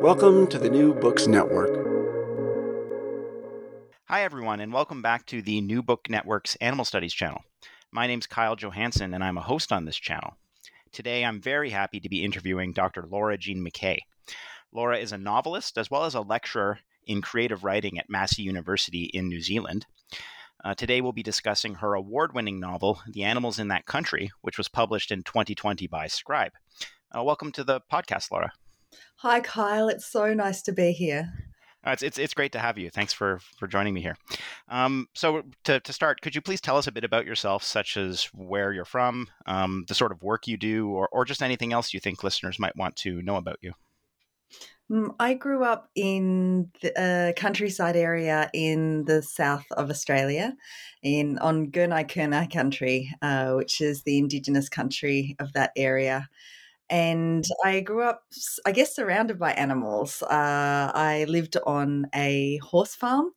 Welcome to the New Books Network. Hi, everyone, and welcome back to the New Book Network's Animal Studies channel. My name's Kyle Johannsen, and I'm a host on this channel. Today, I'm very happy to be interviewing Dr. Laura Jean McKay. Laura is a novelist as well as a lecturer in creative writing at Massey University in New Zealand. Uh, today, we'll be discussing her award winning novel, The Animals in That Country, which was published in 2020 by Scribe. Uh, welcome to the podcast, Laura. Hi, Kyle. It's so nice to be here. Uh, it's, it's it's great to have you. Thanks for for joining me here. Um, so to to start, could you please tell us a bit about yourself, such as where you're from, um, the sort of work you do, or or just anything else you think listeners might want to know about you? Mm, I grew up in a countryside area in the south of Australia, in on Gunai Kurnai country, uh, which is the indigenous country of that area and I grew up, I guess, surrounded by animals. Uh, I lived on a horse farm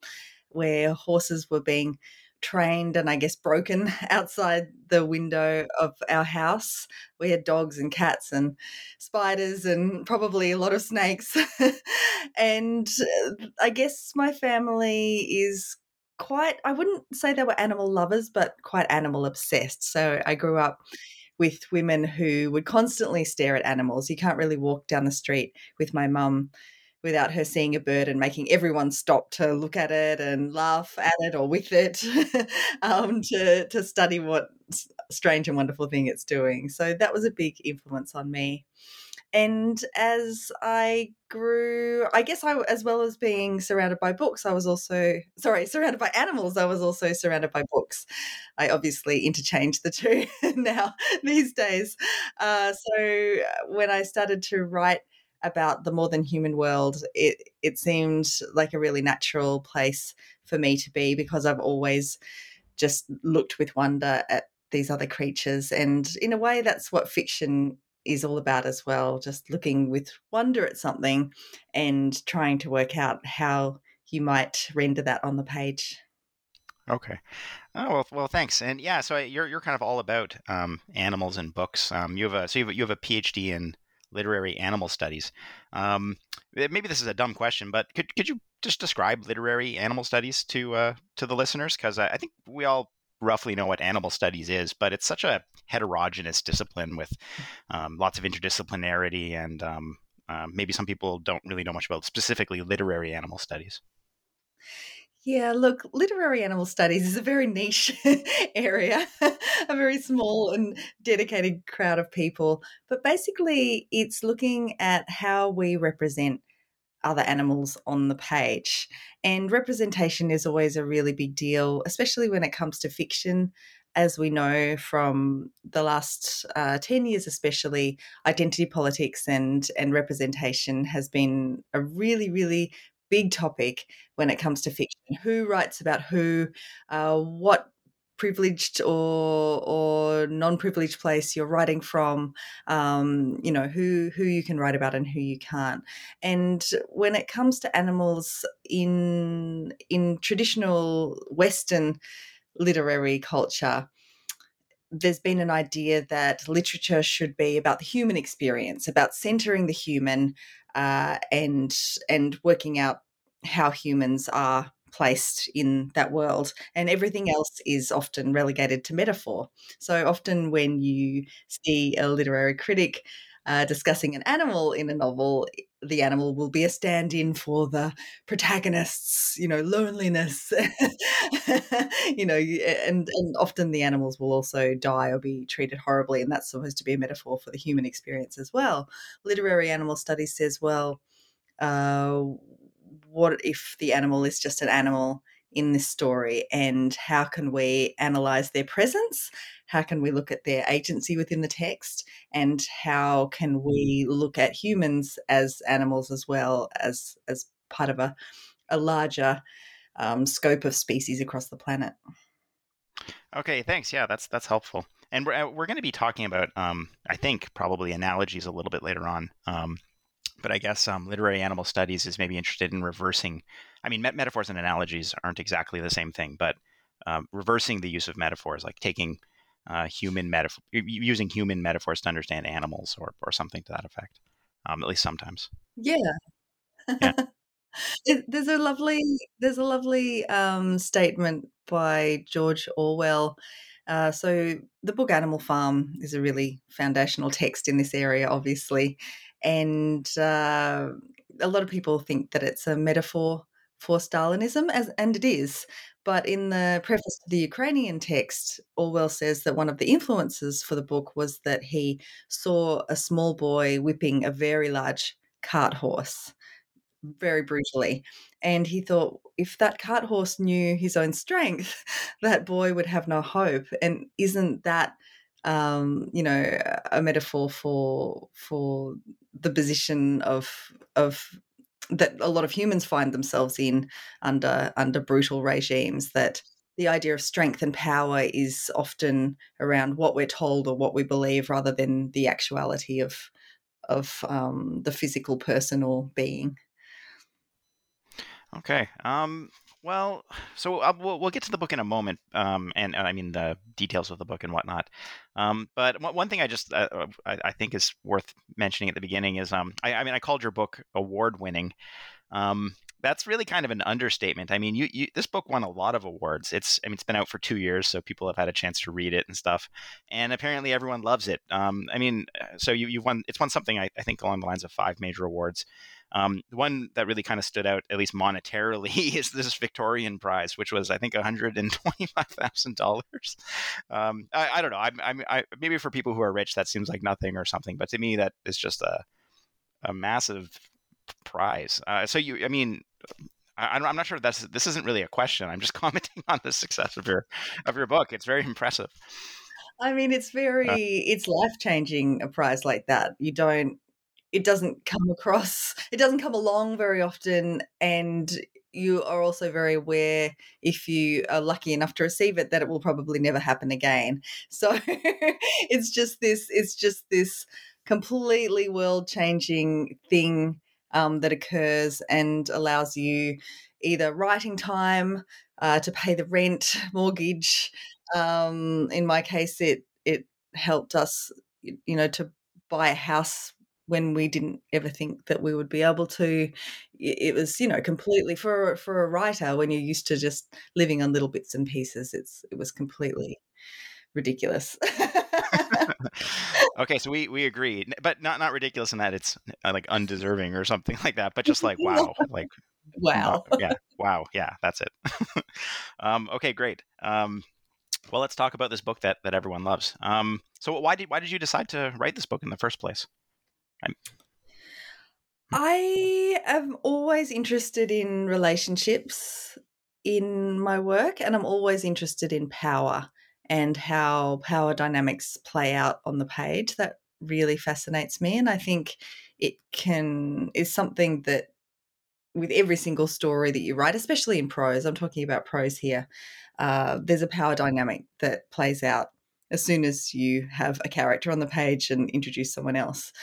where horses were being trained and I guess broken outside the window of our house. We had dogs and cats and spiders and probably a lot of snakes. and uh, I guess my family is quite, I wouldn't say they were animal lovers, but quite animal obsessed. So I grew up with women who would constantly stare at animals. You can't really walk down the street with my mum without her seeing a bird and making everyone stop to look at it and laugh at it or with it um, to, to study what strange and wonderful thing it's doing. So that was a big influence on me and as I grew, I guess I, as well as being surrounded by books, I was also, sorry, surrounded by animals, I was also surrounded by books. I obviously interchange the two now these days. Uh, so when I started to write about the more than human world, it, it seemed like a really natural place for me to be because I've always just looked with wonder at these other creatures. And in a way, that's what fiction is all about as well just looking with wonder at something and trying to work out how you might render that on the page. Okay. Oh well, well thanks. And yeah so you're, you're kind of all about um, animals and books. Um, you have a so you have, you have a phd in literary animal studies. Um, eh, maybe this is a dumb question but could, could you just describe literary animal studies to uh, to the listeners? Because I, I think we all roughly know what animal studies is, but it's such a heterogeneous discipline with um, lots of interdisciplinarity, and um, uh, maybe some people don't really know much about specifically literary animal studies. Yeah, look, literary animal studies is a very niche area, a very small and dedicated crowd of people. But basically, it's looking at how we represent other animals on the page. And representation is always a really big deal, especially when it comes to fiction. As we know from the last uh, 10 years, especially, identity politics and, and representation has been a really, really big topic when it comes to fiction. Who writes about who, uh, what privileged or or non-privileged place you're writing from um, you know who who you can write about and who you can't. And when it comes to animals in in traditional western literary culture there's been an idea that literature should be about the human experience about centering the human uh, and and working out how humans are placed in that world and everything else is often relegated to metaphor. So often when you see a literary critic uh, discussing an animal in a novel the animal will be a stand-in for the protagonist's you know loneliness. You know and and often the animals will also die or be treated horribly and that's supposed to be a metaphor for the human experience as well. Literary animal studies says well uh, what if the animal is just an animal in this story? And how can we analyze their presence? How can we look at their agency within the text? And how can we look at humans as animals as well as as part of a, a larger um, scope of species across the planet? Okay thanks. Yeah that's that's helpful. And we're, uh, we're going to be talking about um, i think probably analogies a little bit later on. Um, but I guess um, literary animal studies is maybe interested in reversing. I mean, met- metaphors and analogies aren't exactly the same thing, but um, reversing the use of metaphors, like taking uh, human metaphor, using human metaphors to understand animals, or or something to that effect. Um, at least sometimes. Yeah. yeah. it, there's a lovely there's a lovely um, statement by George Orwell. Uh, so the book Animal Farm is a really foundational text in this area, obviously, and uh, a lot of people think that it's a metaphor for Stalinism, as and it is. But in the preface to the Ukrainian text, Orwell says that one of the influences for the book was that he saw a small boy whipping a very large cart horse very brutally. And he thought if that cart horse knew his own strength, that boy would have no hope. And isn't that um, you know, a metaphor for for the position of of that a lot of humans find themselves in under under brutal regimes that the idea of strength and power is often around what we're told or what we believe rather than the actuality of of um, the physical person or being. Okay um, well, so uh, we'll, we'll get to the book in a moment, um, and, and, I mean the details of the book and whatnot. Um, but one thing I just uh, uh, I, I, think is worth mentioning at the beginning is um, I, I mean I called your book award winning. Um, that's really kind of an understatement. I mean, you, you, this book won a lot of awards. It's I mean it's been out for two years, so people have had a chance to read it and stuff. And apparently everyone loves it. Um, I mean, uh, so you you've won it's won something I, I think along the lines of five major awards. Um, the one that really kind of stood out, at least monetarily, is this Victorian prize, which was I think one hundred and twenty-five thousand um, dollars. I, I, don't know. I, I, I, maybe for people who are rich, that seems like nothing or something, but to me, that is just a a massive prize. Uh, so you, I mean. I, am not sure if that's this isn't really a question. I'm just commenting on the success of your of your book. It's very impressive. I mean, it's very uh, it's life changing a prize like that. You don't it doesn't come across it doesn't come along very often and you are also very aware if you are lucky enough to receive it that it will probably never happen again. So it's just this it's just this completely world changing thing um, that occurs and allows you either writing time uh, to pay the rent mortgage um, in my case it it helped us you know to buy a house when we didn't ever think that we would be able to. It was you know completely for for a writer when you're used to just living on little bits and pieces it's it was completely ridiculous. Okay so we we agree but not not ridiculous in that it's uh, like undeserving or something like that but just like wow like wow. yeah wow yeah that's it. Um okay great. Um well let's talk about this book that that everyone loves. Um so why did why did you decide to write this book in the first place I'm... I am always interested in relationships in my work, and I'm always interested in power and how power dynamics play out on the page. That really fascinates me, and I think it can is something that with every single story that you write, especially in prose, I'm talking about prose here, uh, there's a power dynamic that plays out as soon as you have a character on the page and introduce someone else.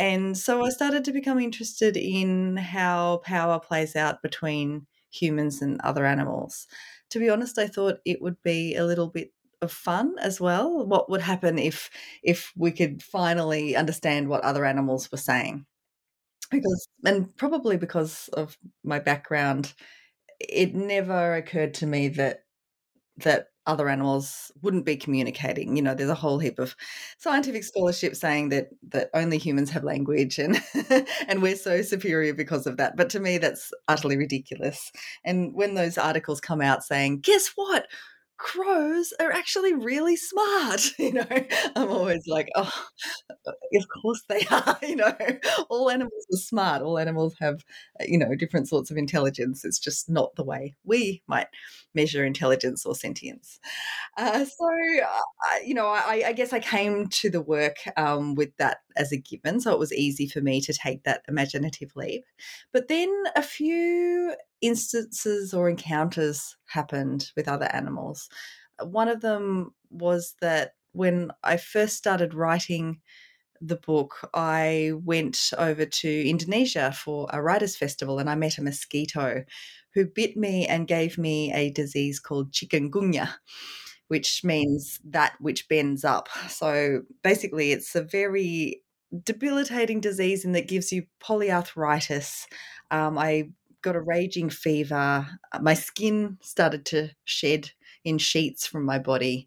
And so I started to become interested in how power plays out between humans and other animals. To be honest, I thought it would be a little bit of fun as well. What would happen if if we could finally understand what other animals were saying? Because and probably because of my background, it never occurred to me that that other animals wouldn't be communicating. You know, there's a whole heap of scientific scholarship saying that that only humans have language and and we're so superior because of that. But to me that's utterly ridiculous. And when those articles come out saying, "Guess what? Crows are actually really smart. You know, I'm always like, oh, of course they are. You know, all animals are smart. All animals have, uh, you know, different sorts of intelligence. It's just not the way we might measure intelligence or sentience. Uh, so, uh, you know, I, I, guess I came to the work um, with that as a given. So it was easy for me to take that imaginative leap. But then a few instances or encounters happened with other animals. Uh, one of them was that when I first started writing the book, I went over to Indonesia for a writers' festival and I met a mosquito who bit me and gave me a disease called chikungunya, which means that which bends up. So basically, it's a very debilitating disease and that gives you polyarthritis. Um, I got a raging fever. My skin started to shed in sheets from my body,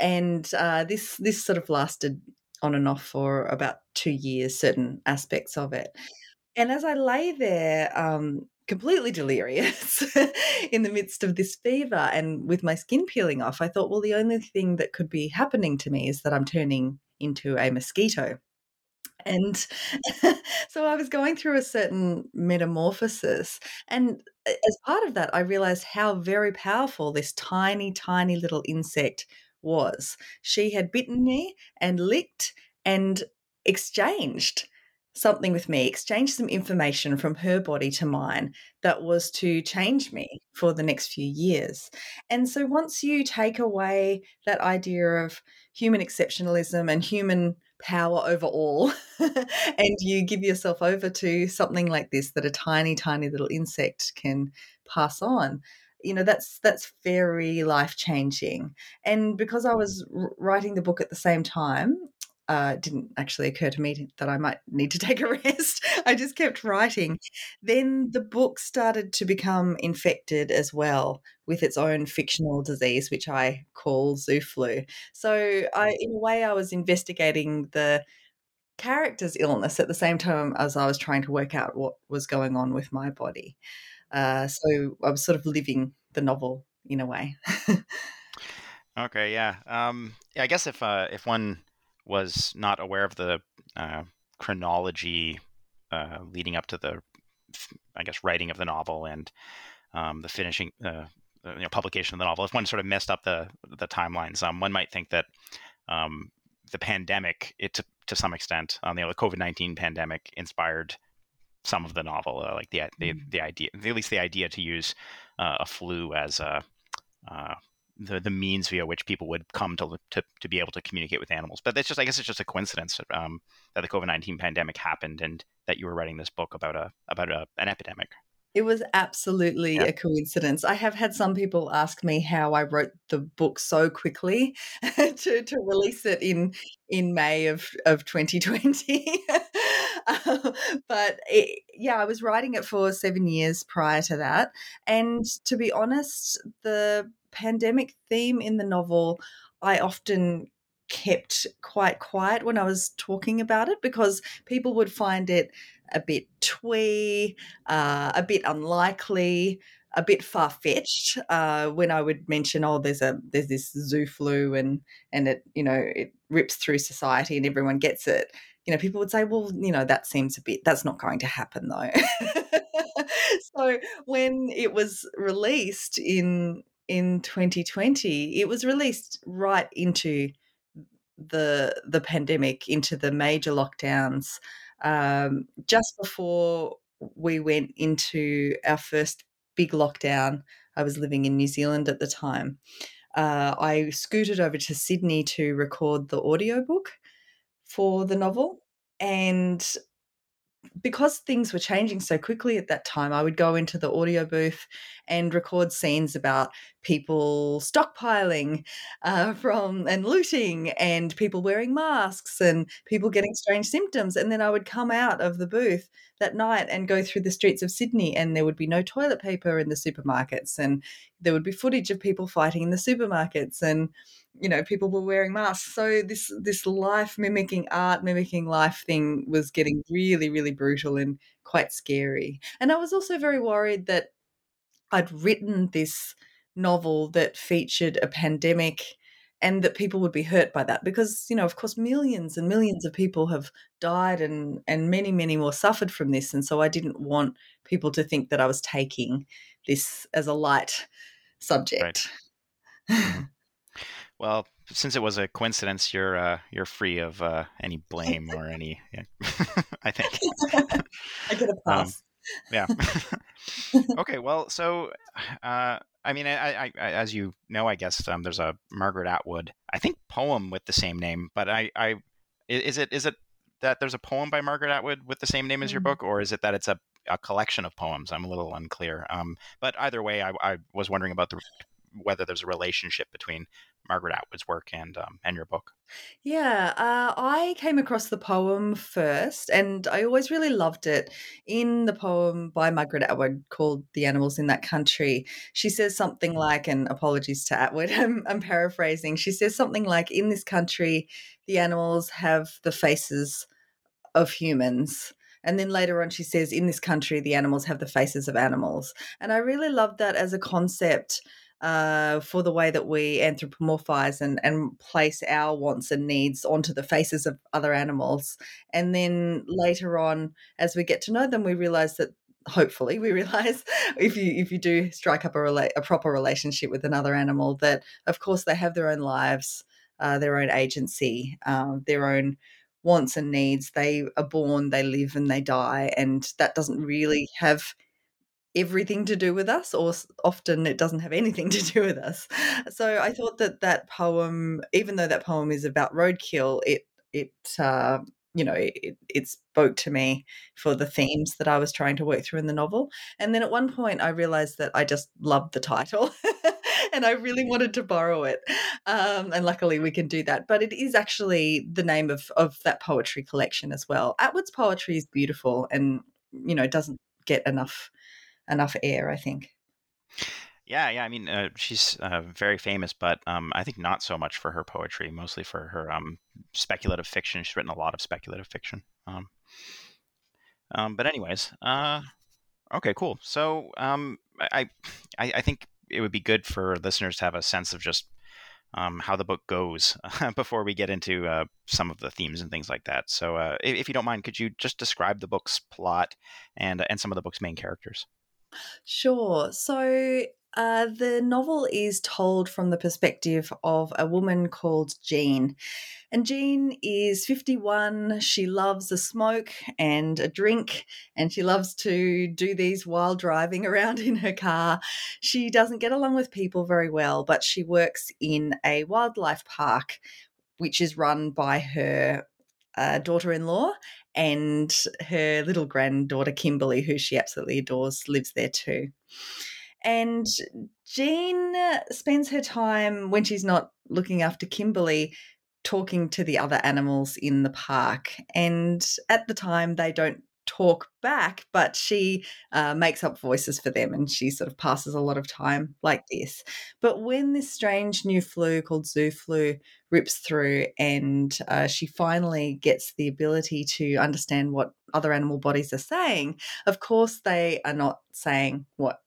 and uh, this this sort of lasted on and off for about two years. Certain aspects of it, and as I lay there, um, completely delirious in the midst of this fever and with my skin peeling off, I thought, well, the only thing that could be happening to me is that I'm turning into a mosquito. And so I was going through a certain metamorphosis. And as part of that, I realized how very powerful this tiny, tiny little insect was. She had bitten me and licked and exchanged something with me, exchanged some information from her body to mine that was to change me for the next few years. And so once you take away that idea of human exceptionalism and human power over all and you give yourself over to something like this that a tiny tiny little insect can pass on you know that's that's very life changing and because i was writing the book at the same time uh, didn't actually occur to me that I might need to take a rest. I just kept writing. Then the book started to become infected as well with its own fictional disease, which I call zoo flu. So, I, in a way, I was investigating the character's illness at the same time as I was trying to work out what was going on with my body. Uh, so, I was sort of living the novel in a way. okay, yeah. Um, I guess if uh, if one was not aware of the uh, chronology uh, leading up to the, I guess, writing of the novel and um, the finishing, uh, you know, publication of the novel. If one sort of messed up the the timelines, um, one might think that um, the pandemic, it to, to some extent, um, you know, the COVID nineteen pandemic inspired some of the novel, uh, like the the, mm. the idea, at least the idea to use uh, a flu as a uh, the the means via which people would come to to, to be able to communicate with animals. But that's just I guess it's just a coincidence um, that the COVID nineteen pandemic happened and that you were writing this book about a about a, an epidemic. It was absolutely yeah. a coincidence. I have had some people ask me how I wrote the book so quickly to, to release it in in May of, of 2020. uh, but it, yeah, I was writing it for seven years prior to that. And to be honest, the pandemic theme in the novel, I often kept quite quiet when I was talking about it because people would find it a bit twee, uh, a bit unlikely, a bit far fetched. Uh, when I would mention, oh, there's a there's this zoo flu and and it you know it rips through society and everyone gets it. You know, people would say, well, you know, that seems a bit that's not going to happen though. so when it was released in in 2020, it was released right into the the pandemic, into the major lockdowns, um, just before we went into our first big lockdown, I was living in New Zealand at the time. Uh, I scooted over to Sydney to record the audiobook for the novel. And because things were changing so quickly at that time, I would go into the audio booth and record scenes about people stockpiling uh, from and looting and people wearing masks and people getting strange symptoms. And then I would come out of the booth that night and go through the streets of Sydney, and there would be no toilet paper in the supermarkets, and there would be footage of people fighting in the supermarkets, and you know people were wearing masks so this this life mimicking art mimicking life thing was getting really really brutal and quite scary and i was also very worried that i'd written this novel that featured a pandemic and that people would be hurt by that because you know of course millions and millions of people have died and and many many more suffered from this and so i didn't want people to think that i was taking this as a light subject right. Mm-hmm. well since it was a coincidence you're uh, you're free of uh, any blame or any yeah, i think i get a um, pass um, yeah okay well so uh, I mean, I, I, I, as you know, I guess um, there's a Margaret Atwood, I think, poem with the same name. But I, I, is it is it that there's a poem by Margaret Atwood with the same name as your mm-hmm. book, or is it that it's a, a collection of poems? I'm a little unclear. Um, but either way, I, I was wondering about the whether there's a relationship between Margaret Atwood's work and um, and your book. Yeah, uh, I came across the poem first, and I always really loved it. In the poem by Margaret Atwood called "The Animals in That Country," she says something like, and apologies to Atwood, I'm, I'm paraphrasing. She says something like, "In this country, the animals have the faces of humans." And then later on, she says, in this country, the animals have the faces of animals. And I really loved that as a concept uh, for the way that we anthropomorphize and, and place our wants and needs onto the faces of other animals. And then later on, as we get to know them, we realize that hopefully we realize if you if you do strike up a, rela- a proper relationship with another animal that of course they have their own lives uh, their own agency um, their own wants and needs they are born they live and they die and that doesn't really have everything to do with us or often it doesn't have anything to do with us. So i thought that that poem even though that poem is about roadkill it it uh, you know it, it spoke to me for the themes that i was trying to work through in the novel. And then at one point i realized that i just loved the title and i really wanted to borrow it. Um, and luckily we can do that. But it is actually the name of of that poetry collection as well. Atwood's poetry is beautiful and you know doesn't get enough enough air, I think. Yeah, yeah. I mean, uh, she's uh, very famous, but um, I think not so much for her poetry, mostly for her um, speculative fiction. She's written a lot of speculative fiction. Um, um but anyways, uh, okay, cool. So um, I, I, I think it would be good for listeners to have a sense of just um, how the book goes before we get into uh, some of the themes and things like that. So, uh, if, if, you don't mind, could you just describe the book's plot and and some of the book's main characters? Sure. So uh, the novel is told from the perspective of a woman called Jean. And Jean is 51. She loves a smoke and a drink, and she loves to do these while driving around in her car. She doesn't get along with people very well, but she works in a wildlife park, which is run by her uh, daughter in law and her little granddaughter Kimberly, who she absolutely adores, lives there too. And Jean spends her time when she's not looking after Kimberly talking to the other animals in the park. And at the time, they don't talk back, but she uh, makes up voices for them and she sort of passes a lot of time like this. But when this strange new flu called zoo flu rips through and uh, she finally gets the ability to understand what other animal bodies are saying, of course, they are not saying what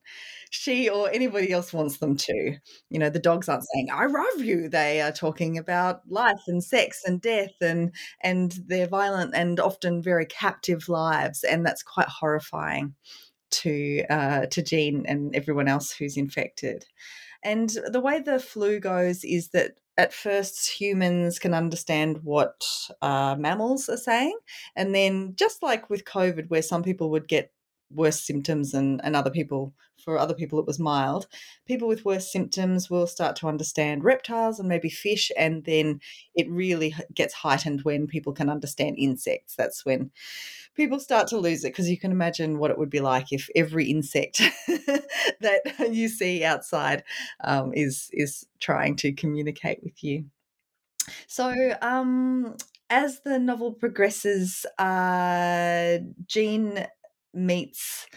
she or anybody else wants them to. You know, the dogs aren't saying "I love you." They are talking about life and sex and death and and their violent and often very captive lives, and that's quite horrifying to uh, to Jean and everyone else who's infected. And the way the flu goes is that at first humans can understand what uh, mammals are saying, and then just like with COVID, where some people would get worse symptoms and, and other people for other people it was mild people with worse symptoms will start to understand reptiles and maybe fish and then it really gets heightened when people can understand insects. That's when people start to lose it because you can imagine what it would be like if every insect that you see outside um, is is trying to communicate with you. So um, as the novel progresses, uh, Jean meets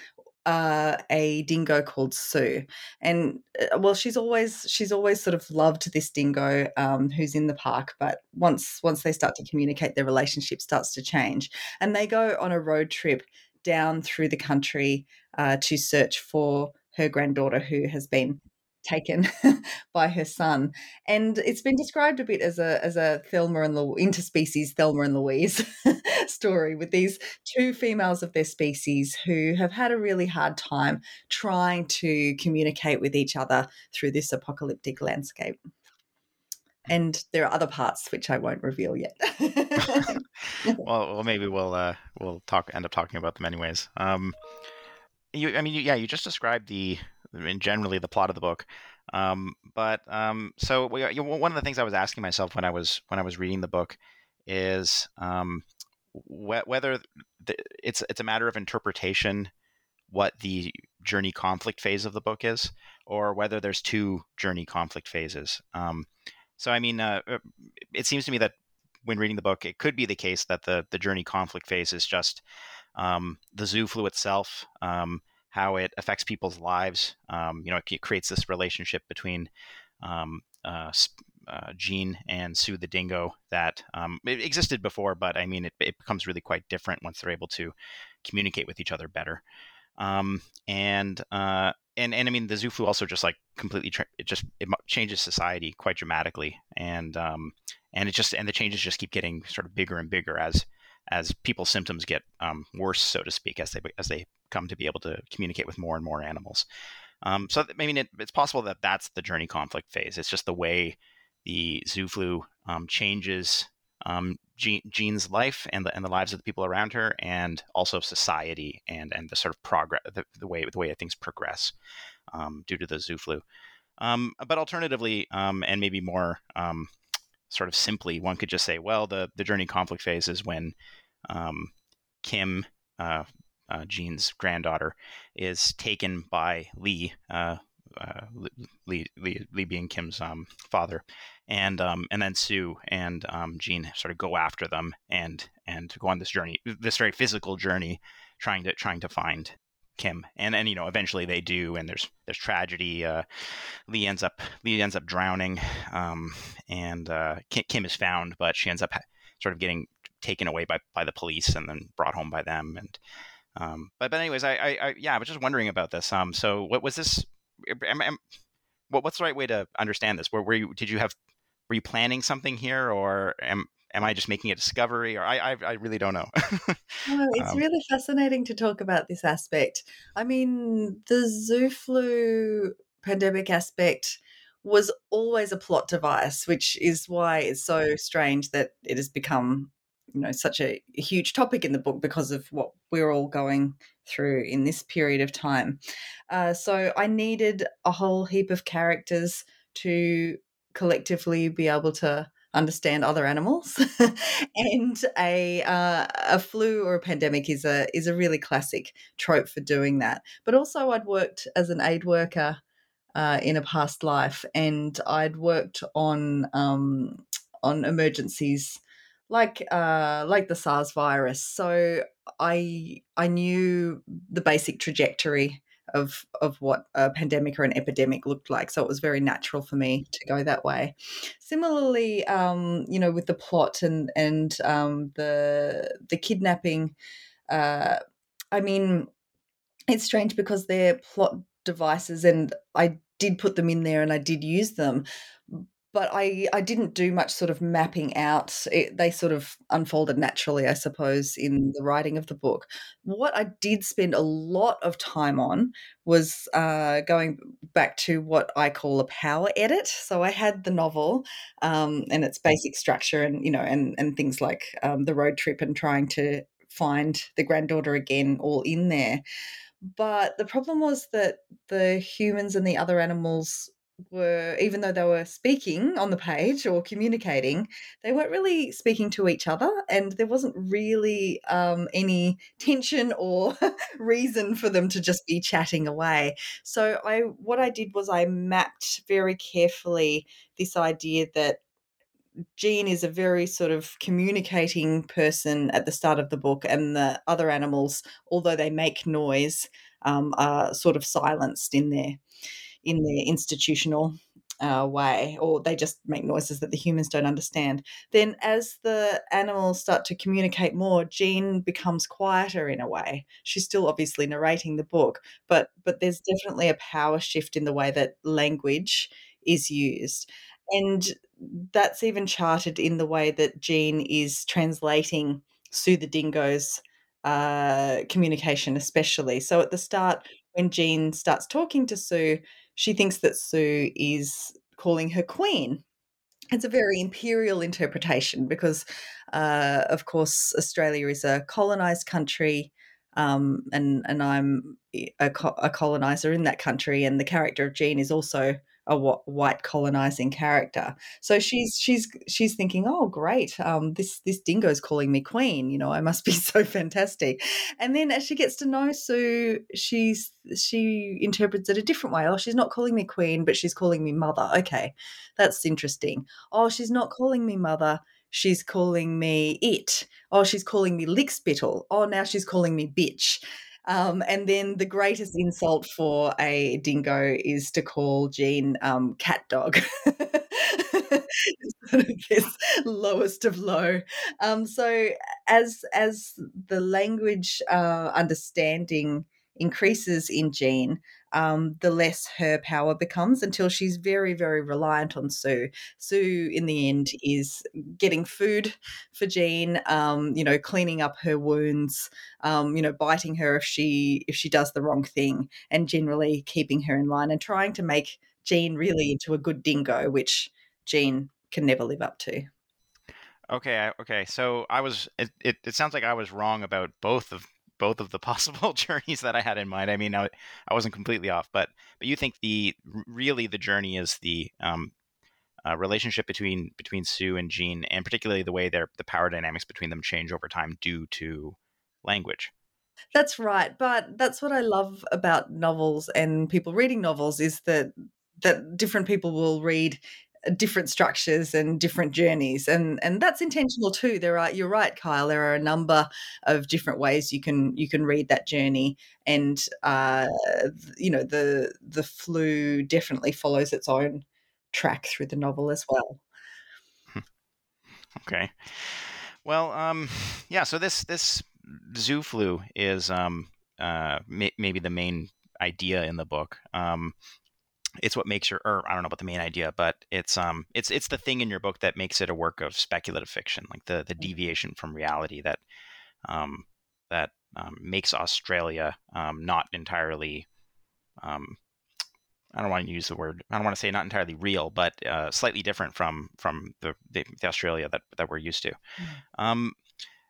uh, a dingo called Sue, and uh, well, she's always she's always sort of loved this dingo um, who's in the park. But once once they start to communicate, their relationship starts to change, and they go on a road trip down through the country uh, to search for her granddaughter who has been taken by her son, and it's been described a bit as a as a Thelma and Louise interspecies Thelma and Louise story with these two females of their species who have had a really hard time trying to communicate with each other through this apocalyptic landscape. And there are other parts which I won't reveal yet. well, well, maybe we'll uh, we'll talk end up talking about them anyways. Um, you, I mean, you, yeah, you just described the I generally the plot of the book. Um, but um, so we, you know, one of the things I was asking myself when I was when I was reading the book is um, wh- whether the, it's it's a matter of interpretation what the journey conflict phase of the book is, or whether there's two journey conflict phases. Um, so I mean, uh, uh, it seems to me that when reading the book, it could be the case that the the journey conflict phase is just um, the zoo flu itself. How it affects people's lives. Um, you know, it creates this relationship between um, uh, uh, Jean and Sue the dingo that um, existed before, but I mean, it, it, becomes really quite different once they're able to communicate with each other better. Um, and uh, and and I mean, the zoo flu also just like completely tra- it just it changes society quite dramatically, and um, and it just and the changes just keep getting sort of bigger and bigger as as people's symptoms get um, worse, so to speak, as they as they come to be able to communicate with more and more animals. Um, so I mean, it, it's possible that that's the journey conflict phase. It's just the way the zoo flu um, changes um, Jean's life and the and the lives of the people around her, and also society and and the sort of progress, the, the way the way things progress um, due to the zoo flu. Um, but alternatively, um, and maybe more um, sort of simply, one could just say, well, the the journey conflict phase is when um, Kim, uh, uh, Jean's granddaughter, is taken by Lee, uh, uh, Lee, Lee, Lee, being Kim's um, father, and um, and then Sue and um, Jean sort of go after them and and go on this journey, this very physical journey, trying to trying to find Kim, and and you know eventually they do, and there's there's tragedy. Uh, Lee ends up Lee ends up drowning, um, and uh, Kim, is found, but she ends up sort of getting taken away by, by the police and then brought home by them. And um, but but anyways, I, I, I, yeah, I was just wondering about this. Um, so what was this? Am, am, what, what's the right way to understand this? Were, were you did you have were you planning something here, or am am I just making a discovery, or I I, I really don't know. it's um, really fascinating to talk about this aspect. I mean, the zoo flu pandemic aspect was always a plot device, which is why it's so strange that it has become you know such a, a, huge topic in the book because of what we're all going through in this period of time. Uh, so I needed a whole heap of characters to collectively be able to understand other animals, and a uh, a flu or a pandemic is a is a really classic trope for doing that. But also, I'd worked as an aid worker uh, in a past life, and I'd worked on um, on emergencies like uh, like the SARS virus. So I I knew the basic trajectory of of what a pandemic or an epidemic looked like. So it was very natural for me to go that way. Similarly, um, you know, with the plot and and um, the the kidnapping, uh, I mean, it's strange because they're plot devices, and I did put them in there and I did use them but I, I didn't do much sort of mapping out. It, they sort of unfolded naturally, I suppose, in the writing of the book. What I did spend a lot of time on was uh, going back to what I call a power edit. So I had the novel um, and its basic structure, and you know, and and things like um, the road trip and trying to find the granddaughter again all in there. But the problem was that the humans and the other animals were, even though they were speaking on the page or communicating, they weren't really speaking to each other, and there wasn't really um, any tension or reason for them to just be chatting away. So I, what I did was I mapped very carefully this idea that Jean is a very sort of communicating person at the start of the book, and the other animals, although they make noise, um, are sort of silenced in their in their institutional uh, way, or they just make noises that the humans don't understand. Then, as the animals start to communicate more, Jean becomes quieter in a way. She's still obviously narrating the book, but but there's definitely a power shift in the way that language is used. And that's even charted in the way that Jean is translating Sue the Dingo's uh, communication, especially. So at the start, when Jean starts talking to Sue, she thinks that Sue is calling her queen. It's a very imperial interpretation because, uh, of course, Australia is a colonized country. Um, and and I'm a, a colonizer in that country, and the character of Jean is also a white colonizing character. So she's she's she's thinking, oh great, um, this this dingo's calling me queen. You know, I must be so fantastic. And then as she gets to know Sue, she's she interprets it a different way. Oh, she's not calling me queen, but she's calling me mother. Okay, that's interesting. Oh, she's not calling me mother. She's calling me it. Oh, she's calling me lickspittle. Oh, now she's calling me bitch. Um, and then the greatest insult for a dingo is to call Jean um, cat dog. this lowest of low. Um, so as as the language uh, understanding increases in Jean, um, the less her power becomes until she's very, very reliant on Sue. Sue, in the end, is getting food for Jean, um, you know, cleaning up her wounds, um, you know, biting her if she if she does the wrong thing, and generally keeping her in line and trying to make Jean really into a good dingo, which Jean can never live up to. Okay, okay. So I was. It, it, it sounds like I was wrong about both of both of the possible journeys that I had in mind. I mean, I, I wasn't completely off, but but you think the really the journey is the um, uh, relationship between between Sue and Jean, and particularly the way their the power dynamics between them change over time due to language. That's right, but that's what I love about novels and people reading novels is that that different people will read different structures and different journeys and and that's intentional too there are you're right kyle there are a number of different ways you can you can read that journey and uh you know the the flu definitely follows its own track through the novel as well. Okay. Well um yeah so this this zoo flu is um uh may, maybe the main idea in the book. Um it's what makes your or I don't know about the main idea, but it's um it's it's the thing in your book that makes it a work of speculative fiction, like the the mm. deviation from reality that um that um, makes Australia um, not entirely um I don't want to use the word I don't want to say not entirely real, but uh, slightly different from from the, the, Australia that that we're used to. Mm. Um.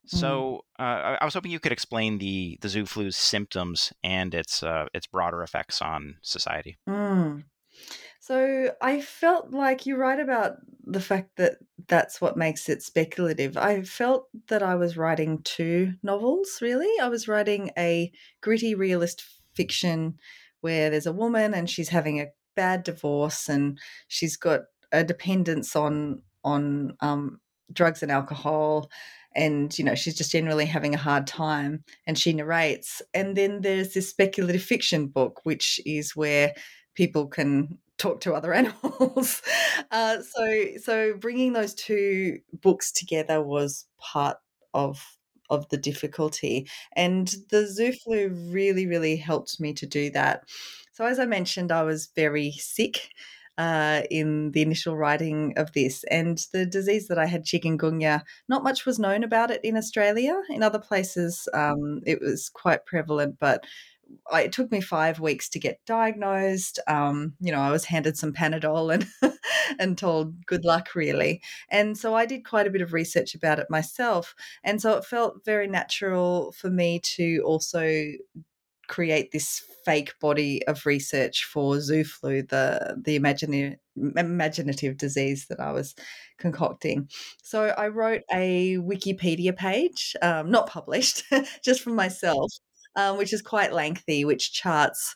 So uh, I was hoping you could explain the the zoo flu's symptoms and its uh, its broader effects on society. Mm. So I felt like you're right about the fact that that's what makes it speculative. I felt that I was writing two novels, really. I was writing a gritty realist fiction where there's a woman and she's having a bad divorce and she's got a dependence on on um, drugs and alcohol and you know she's just generally having a hard time and she narrates and then there's this speculative fiction book which is where people can talk to other animals. Uh, so so bringing those two books together was part of of the difficulty, and the Zoo Flu really really helped me to do that. So as I mentioned, I was very sick. Uh, in the initial writing of this, and the disease that I had, chikungunya, not much was known about it in Australia. In other places, um, it was quite prevalent, but I, it took me five weeks to get diagnosed. Um, you know, I was handed some Panadol and and told good luck, really. And so I did quite a bit of research about it myself, and so it felt very natural for me to also create this fake body of research for zoo flu, the the imaginative imaginative disease that I was concocting. So I wrote a Wikipedia page, um, not published, just for myself, um, which is quite lengthy, which charts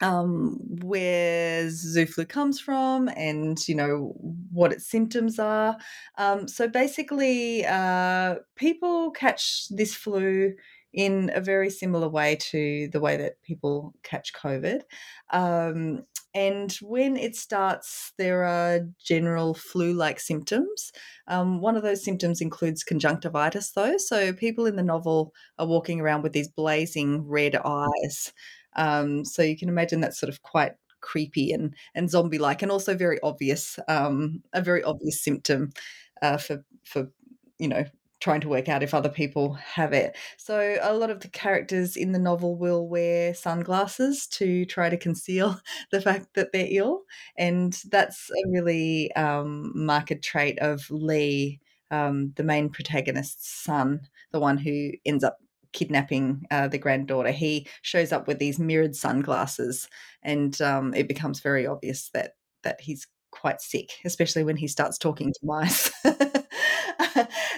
um, where zoo flu comes from and you know what its symptoms are. Um, so basically, uh, people catch this flu in a very similar way to the way that people catch COVID. Um, and when it starts, there are general flu like symptoms. Um, one of those symptoms includes conjunctivitis, though. So people in the novel are walking around with these blazing red eyes. Um, so you can imagine that's sort of quite creepy and, and zombie like, and also very obvious, um, a very obvious symptom uh, for, for you know trying to work out if other people have it. So a lot of the characters in the novel will wear sunglasses to try to conceal the fact that they're ill, and that's a really um, marked trait of Lee, um, the main protagonist's son, the one who ends up kidnapping uh, the granddaughter. He shows up with these mirrored sunglasses, and um, it becomes very obvious that that he's quite sick, especially when he starts talking to mice.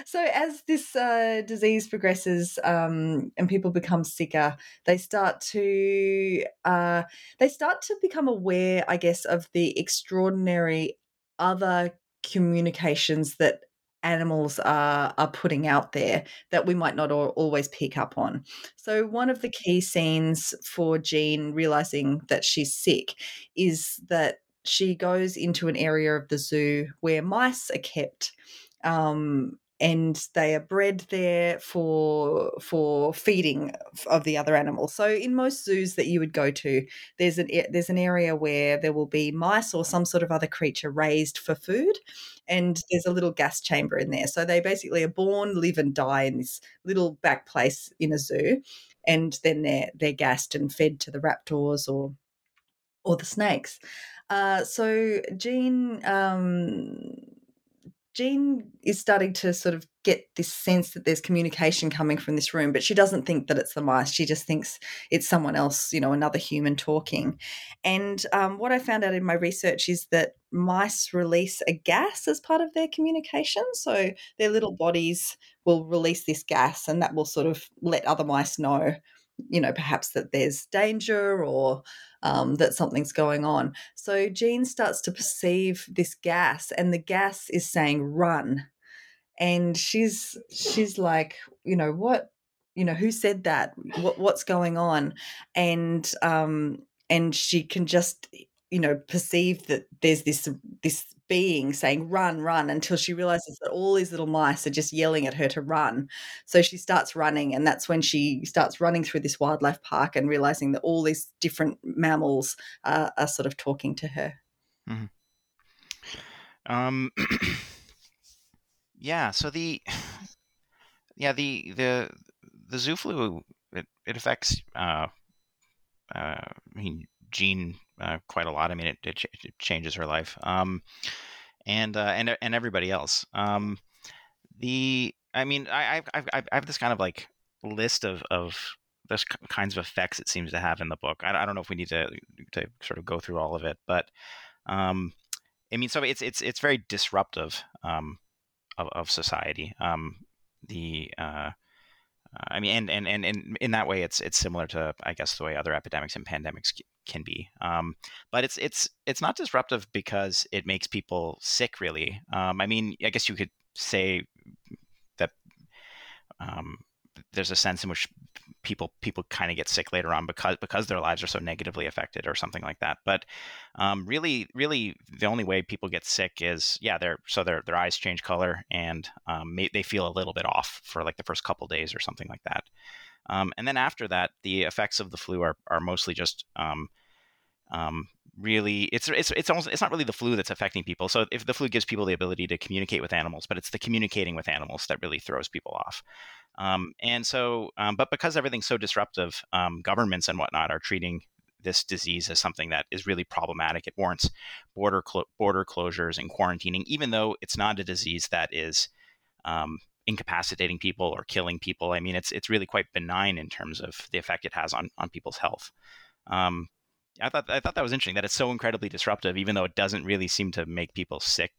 so as this uh, disease progresses um, and people become sicker, they start to uh, they start to become aware, I guess, of the extraordinary other communications that animals are are putting out there that we might not always pick up on. So one of the key scenes for Jean realizing that she's sick is that she goes into an area of the zoo where mice are kept um, and they are bred there for for feeding of the other animals. So in most zoos that you would go to, there's an there's an area where there will be mice or some sort of other creature raised for food, and there's a little gas chamber in there. So they basically are born, live, and die in this little back place in a zoo, and then they're they're gassed and fed to the raptors or or the snakes. Uh, so Jean um, Jean is starting to sort of get this sense that there's communication coming from this room, but she doesn't think that it's the mice. She just thinks it's someone else, you know, another human talking. And um, what I found out in my research is that mice release a gas as part of their communication. So their little bodies will release this gas, and that will sort of let other mice know you know, perhaps that there's danger or um, that something's going on. So Jean starts to perceive this gas, and the gas is saying run. And she's she's like, you know, what, you know, who said that? What, what's going on? And um, and she can just you know perceive that there's this this being saying run run until she realizes that all these little mice are just yelling at her to run so she starts running and that's when she starts running through this wildlife park and realizing that all these different mammals uh, are sort of talking to her mm-hmm. um yeah so the yeah the the the zoo flu it, it affects uh uh i mean Jean uh, quite a lot. I mean, it, it, it changes her life, um, and uh, and and everybody else. Um, the I mean, I I I have this kind of like list of of those kinds of effects it seems to have in the book. I, I don't know if we need to to sort of go through all of it, but um, I mean, so it's it's it's very disruptive um, of, of society. Um, the uh, I mean, and, and and and in that way, it's it's similar to I guess the way other epidemics and pandemics can be. Um, but it's it's it's not disruptive because it makes people sick. Really, um, I mean, I guess you could say that um, there's a sense in which people people kind of get sick later on because because their lives are so negatively affected or something like that. But um, really, really, the only way people get sick is yeah, their so their their eyes change color and um, may, they feel a little bit off for like the first couple days or something like that. Um, and then after that, the effects of the flu are, are mostly just um, um, really it's it's it's almost it's not really the flu that's affecting people. So if the flu gives people the ability to communicate with animals, but it's the communicating with animals that really throws people off. Um, and so, um, but because everything's so disruptive, um, governments and whatnot are treating this disease as something that is really problematic. It warrants border border closures and quarantining, even though it's not a disease that is um, incapacitating people or killing people. I mean, it's it's really quite benign in terms of the effect it has on on people's health. Um, I thought I thought that was interesting that it's so incredibly disruptive, even though it doesn't really seem to make people sick.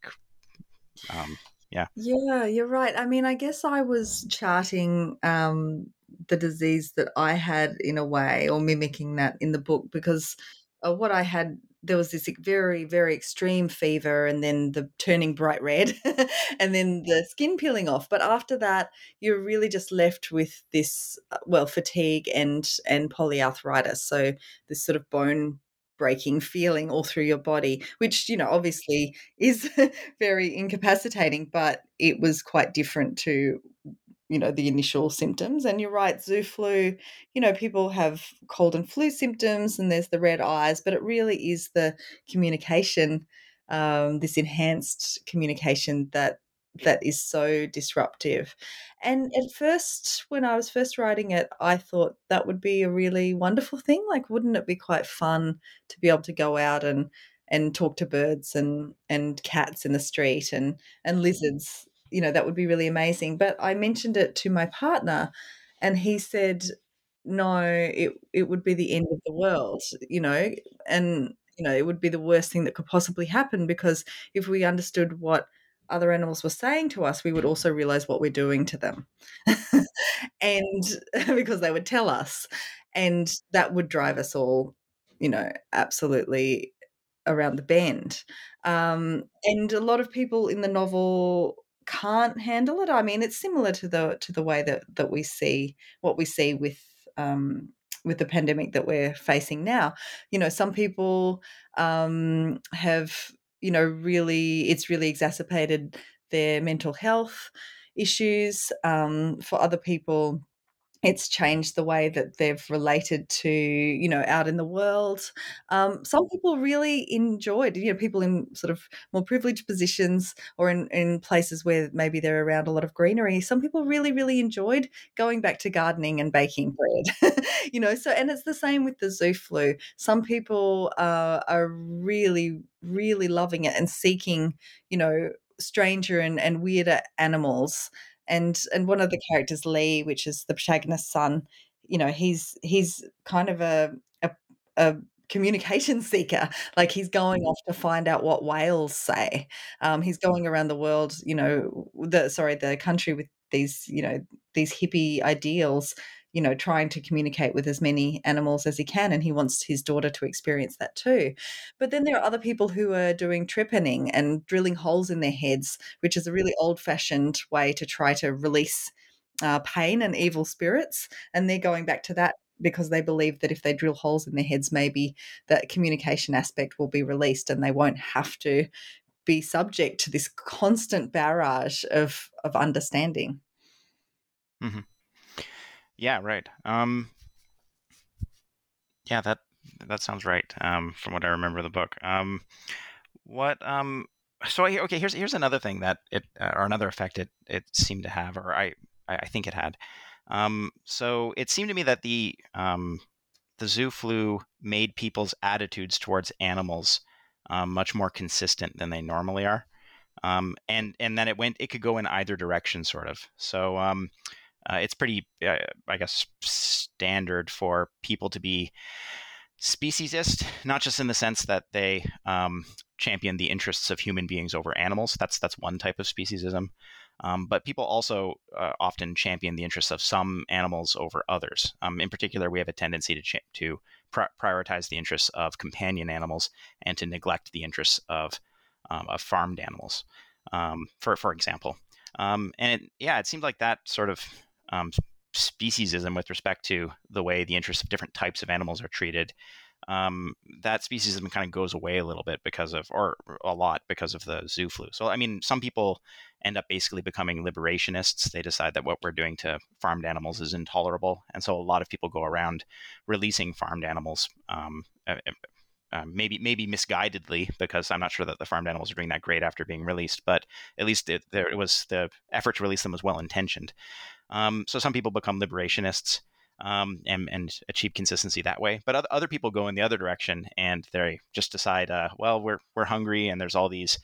Um, yeah. Yeah, you're right. I mean, I guess I was charting um, the disease that I had in a way, or mimicking that in the book, because uh, what I had there was this very very extreme fever and then the turning bright red and then the skin peeling off but after that you're really just left with this uh, well fatigue and and polyarthritis so this sort of bone breaking feeling all through your body which you know obviously is very incapacitating but it was quite different to you know the initial symptoms. And you're right zoo flu you know people have cold and flu symptoms and there's the red eyes but it really is the communication um, this enhanced communication that that is so disruptive. And at first when i was first writing it i thought that would be a really wonderful thing like wouldn't it be quite fun to be able to go out and and talk to birds and and cats in the street and and mm. lizards you know, that would be really amazing. But I mentioned it to my partner and he said, no, it, it would be the end of the world, you know, and, you know, it would be the worst thing that could possibly happen because if we understood what other animals were saying to us, we would also realize what we're doing to them. and because they would tell us, and that would drive us all, you know, absolutely around the bend. Um, and a lot of people in the novel can't handle it. I mean, it's similar to the to the way that that we see what we see with um, with the pandemic that we're facing now. You know, some people um, have you know really it's really exacerbated their mental health issues. Um, for other people, it's changed the way that they've related to you know out in the world. Um, some people really enjoyed you know people in sort of more privileged positions or in, in places where maybe they're around a lot of greenery some people really really enjoyed going back to gardening and baking bread. You know so and it's the same with the zoo flu. Some people uh, are really really loving it and seeking you know stranger and, and weirder animals and and one of the characters lee which is the protagonist's son you know he's he's kind of a a, a communication seeker. Like he's going off to find out what whales say. Um, he's going around the world you know the sorry the country with these you know these hippie ideals you know, trying to communicate with as many animals as he can. And he wants his daughter to experience that too. But then there are other people who are doing trepanning and drilling holes in their heads, which is a really old fashioned way to try to release uh, pain and evil spirits. And they're going back to that because they believe that if they drill holes in their heads, maybe that communication aspect will be released and they won't have to be subject to this constant barrage of of understanding. Mm-hmm. Yeah, right. Um, yeah, that that sounds right. Um, from what I remember of the book. Um, what um, so I, okay, here's here's another thing that it uh, or another effect it it seemed to have, or I I think it had. Um, so it seemed to me that the um, the zoo flu made people's attitudes towards animals um, much more consistent than they normally are. Um, and and then it went it could go in either direction, sort of. So um, uh, it's pretty, uh, I guess, standard for people to be speciesist, not just in the sense that they um, champion the interests of human beings over animals. That's that's one type of speciesism. Um, but people also uh, often champion the interests of some animals over others. Um, in particular, we have a tendency to cha- to prioritize the interests of companion animals and to neglect the interests of um, of farmed animals. Um, for for example, um, and it, yeah, it seemed like that sort of um, speciesism with respect to the way the interests of different types of animals are treated. Um, that speciesism kind of goes away a little bit because of, or a lot because of the zoo flu. So, I mean, some people end up basically becoming liberationists. They decide that what we're doing to farmed animals is intolerable. And so a lot of people go around releasing farmed animals um, uh, maybe maybe misguidedly because I'm not sure that the farmed animals are doing that great after being released, but at least it, there it was the effort to release them was well intentioned. Um, so some people become liberationists um, and, and achieve consistency that way, but other, people go in the other direction and they just decide, uh, well, we're we're hungry and there's all these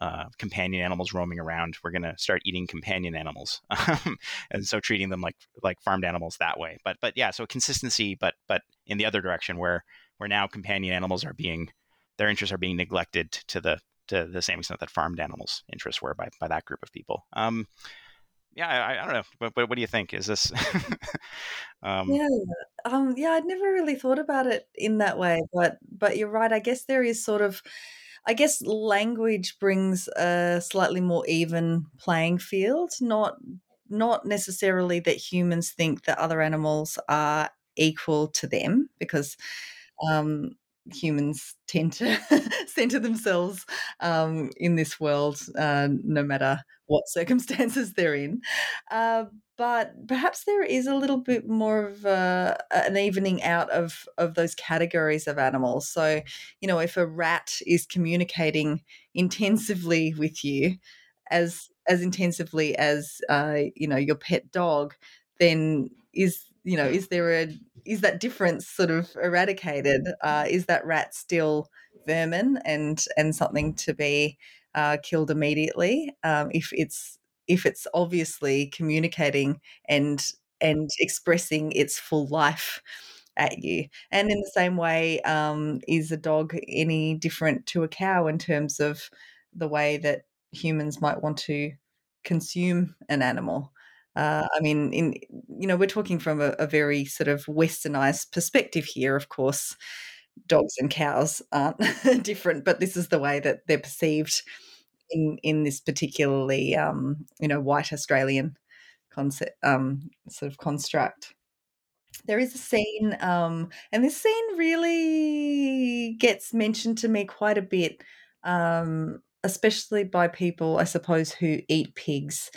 uh, companion animals roaming around. We're going to start eating companion animals, and so treating them like like farmed animals that way. But but yeah, so consistency, but but in the other direction where where now companion animals are being their interests are being neglected to the to the same extent that farmed animals' interests were by by that group of people. Um, yeah, I, I, don't know, but, but what do you think? Is this? um, yeah, um, yeah, I'd never really thought about it in that way, but but you're right. I guess there is sort of I guess language brings a slightly more even playing field, not not necessarily that humans think that other animals are equal to them, because um, humans tend to center themselves um, in this world, uh, no matter what circumstances they're in. Uh, but perhaps there is a little bit more of a, an evening out of, of those categories of animals. So, you know, if a rat is communicating intensively with you, as as intensively as uh, you know your pet dog, then is you know is there a is that difference sort of eradicated? Uh, is that rat still vermin and and something to be uh, killed immediately um, if it's if it's obviously communicating and and expressing its full life at you. And in the same way, um, is a dog any different to a cow in terms of the way that humans might want to consume an animal? Uh, I mean, in you know, we're talking from a, a, very sort of westernized perspective here. Of course, dogs and cows aren't different, but this is the way that they're perceived in in this particularly um, you know white Australian concept um, sort of construct. There is a scene, um, and this scene really gets mentioned to me quite a bit, um, especially by people, I suppose, who eat pigs.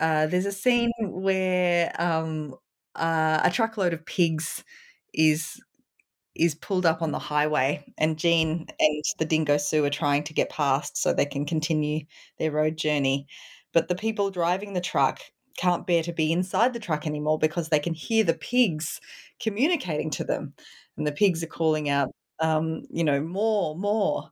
Uh, there's a scene where um, uh, a truckload of pigs is is pulled up on the highway, and Jean and the dingo Sue are trying to get past so they can continue their road journey. But the people driving the truck can't bear to be inside the truck anymore because they can hear the pigs communicating to them, and the pigs are calling out, um, you know, more, more.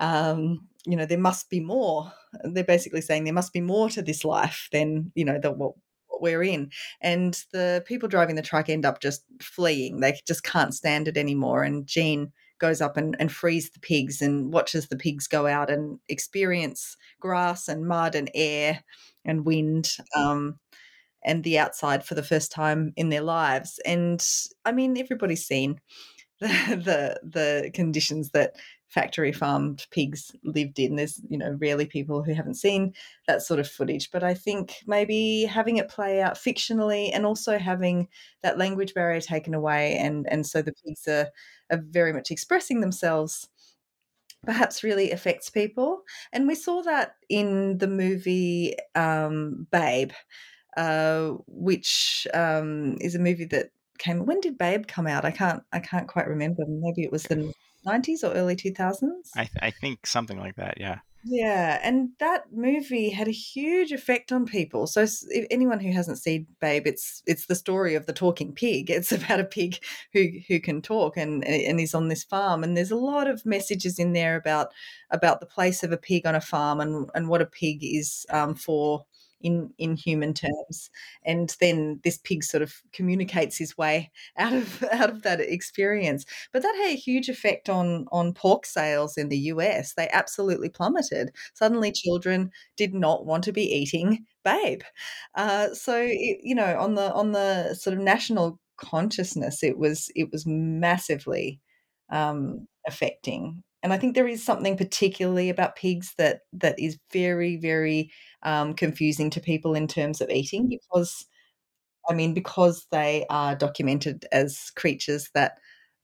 Um, you know, there must be more. They're basically saying there must be more to this life than you know the what we're in. And the people driving the truck end up just fleeing. They just can't stand it anymore. And Jean goes up and, and frees the pigs and watches the pigs go out and experience grass and mud and air and wind. Um, and the outside for the first time in their lives. And I mean, everybody's seen the the, the conditions that factory farmed pigs lived in. There's, you know, rarely people who haven't seen that sort of footage. But I think maybe having it play out fictionally and also having that language barrier taken away and and so the pigs are, are very much expressing themselves perhaps really affects people. And we saw that in the movie um, Babe, uh, which um, is a movie that came. When did Babe come out? I can't. I can't quite remember. Maybe it was the 90s or early 2000s. I, th- I think something like that, yeah. Yeah, and that movie had a huge effect on people. So, if anyone who hasn't seen Babe, it's it's the story of the talking pig. It's about a pig who who can talk and and is on this farm. And there's a lot of messages in there about about the place of a pig on a farm and and what a pig is um, for in in human terms and then this pig sort of communicates his way out of out of that experience. But that had a huge effect on on pork sales in the US they absolutely plummeted. Suddenly children did not want to be eating babe. Uh, so it, you know on the on the sort of national consciousness it was it was massively um, affecting and I think there is something particularly about pigs that that is very very um, confusing to people in terms of eating because, I mean, because they are documented as creatures that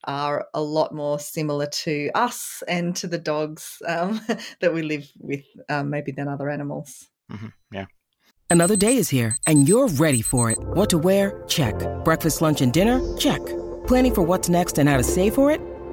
are a lot more similar to us and to the dogs um, that we live with, um, maybe than other animals. Mm-hmm. Yeah. Another day is here, and you're ready for it. What to wear? Check. Breakfast, lunch, and dinner? Check. Planning for what's next and how to save for it?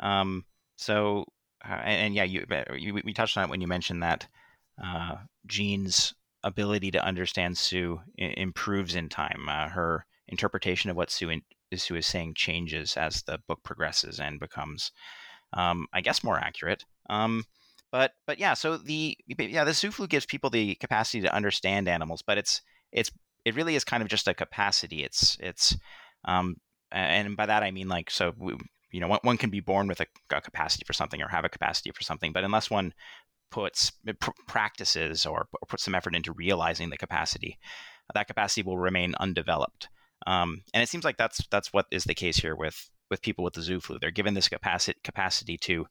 um, so, uh, and, and, yeah, you, you, we touched on it when you mentioned that uh, Jean's ability to understand Sue improves in time. Uh, her interpretation of what Sue, in, Sue is saying changes as the book progresses and becomes, um, I guess, more accurate. Um, but but yeah, so the yeah the zoo flu gives people the capacity to understand animals, but it's it's it really is kind of just a capacity. It's it's um, and by that I mean like so we, you know one, one can be born with a, a, capacity for something or have a capacity for something, but unless one puts pr- practices or, or puts some effort into realizing the capacity, that capacity will remain undeveloped. Um, and it seems like that's that's what is the case here with with people with the zoo flu. They're given this capacity capacity to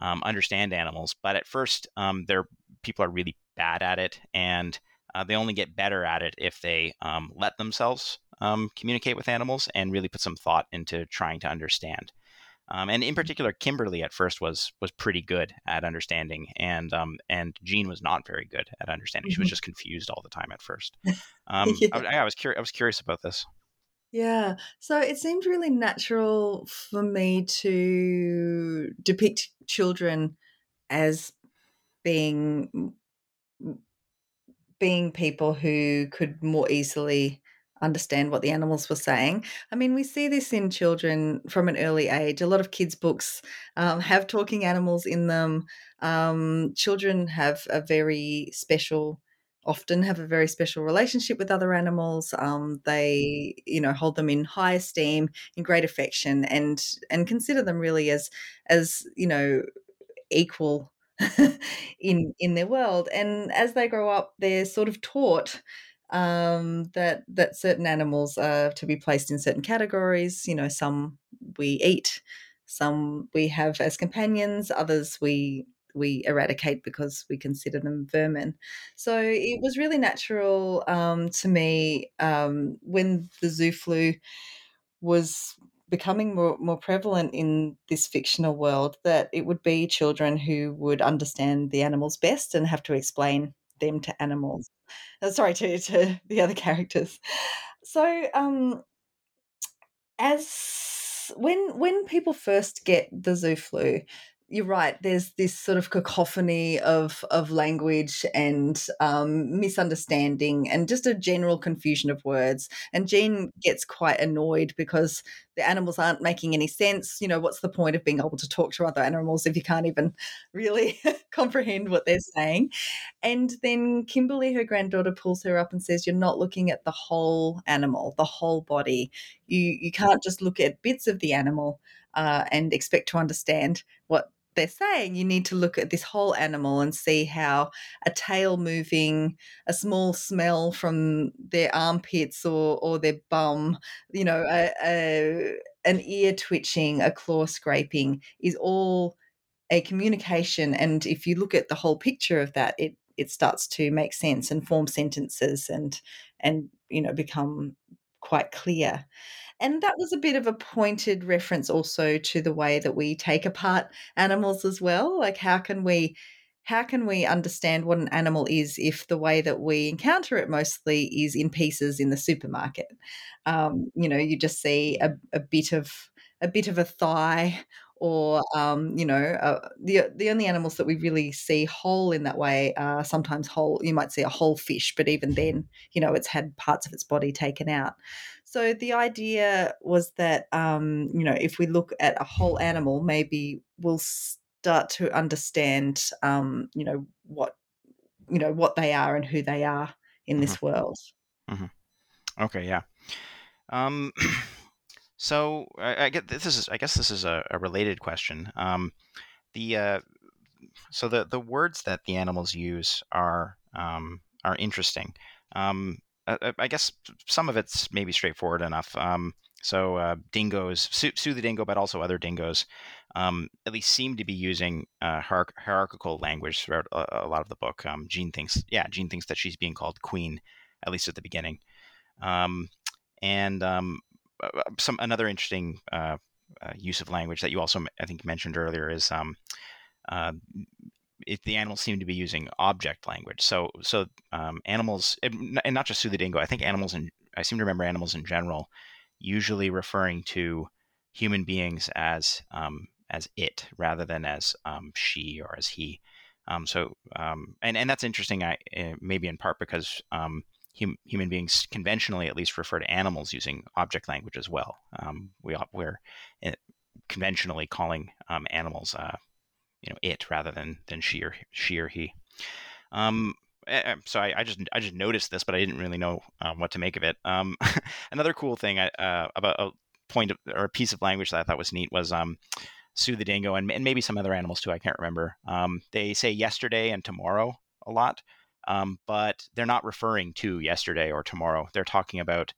um, understand animals, but at first, um, their people are really bad at it, and uh, they only get better at it if they um, let themselves um, communicate with animals and really put some thought into trying to understand. Um, and in particular, Kimberly at first was was pretty good at understanding, and um, and Jean was not very good at understanding. Mm-hmm. She was mm-hmm. just confused all the time at first. Um, yeah. I, I, was curious. I was curious about this. Yeah. So it seemed really natural for me to depict children as being being people who could more easily understand what the animals were saying. I mean, we see this in children from an early age. A lot of kids' books um, have talking animals in them. Um, children have a very special, often have a very special relationship with other animals. Um, they, you know, hold them in high esteem, in great affection, and and consider them really as as you know equal in in their world. And as they grow up, they're sort of taught um, that that certain animals are to be placed in certain categories. You know, some we eat, some we have as companions, others we we eradicate because we consider them vermin. So it was really natural um, to me um, when the zoo flu was becoming more, more prevalent in this fictional world that it would be children who would understand the animals best and have to explain them to animals. Uh, sorry, to, to the other characters. So, um, as when when people first get the zoo flu, you're right. There's this sort of cacophony of of language and um, misunderstanding, and just a general confusion of words. And Jean gets quite annoyed because the animals aren't making any sense. You know, what's the point of being able to talk to other animals if you can't even really comprehend what they're saying? And then Kimberly, her granddaughter, pulls her up and says, "You're not looking at the whole animal, the whole body. You you can't just look at bits of the animal." Uh, and expect to understand what they're saying you need to look at this whole animal and see how a tail moving, a small smell from their armpits or or their bum, you know, a, a, an ear twitching, a claw scraping is all a communication. And if you look at the whole picture of that, it it starts to make sense and form sentences and and you know become quite clear. And that was a bit of a pointed reference also to the way that we take apart animals as well. Like how can we how can we understand what an animal is if the way that we encounter it mostly is in pieces in the supermarket? Um, you know, you just see a, a bit of a bit of a thigh or um, you know uh, the the only animals that we really see whole in that way are sometimes whole you might see a whole fish but even then you know it's had parts of its body taken out so the idea was that um, you know if we look at a whole animal maybe we'll start to understand um, you know what you know what they are and who they are in this mm-hmm. world mm-hmm. okay yeah um So I, I, get this is I guess this is a, a related question. Um, the uh, so the the words that the animals use are um, are interesting. Um, I, I, guess some of it's maybe straightforward enough. Um, so uh, dingoes, Sue, Sue, the dingo, but also other dingoes, um, at least seem to be using uh, hier- hierarchical language throughout a, a, lot of the book. Um, Jean thinks, yeah, Jean thinks that she's being called queen, at least at the beginning. Um, and um, uh, uh, some another interesting uh, uh, use of language that you also, I think, mentioned earlier is uh, the animals seem to be using object language. So, so um, animals, and not just Sue the dingo. I think animals, and I seem to remember animals in general, usually referring to human beings as um, as it rather than as um, she or as he. Um, so, um, and and that's interesting. I eh, maybe in part because um, hum, human beings conventionally at least refer to animals using object language as well. We we're eh, conventionally calling animals, uh, you know, it rather than than she or she or he. Um, eh, eh, so I, I, just I just noticed this, but I didn't really know um, what to make of it. Um, another cool thing I, uh, about a point of, or a piece of language that I thought was neat was um, Sue the dingo and, and maybe some other animals too. I can't remember. Um, they say yesterday and tomorrow a lot, um, but they're not referring to yesterday or tomorrow. They're talking about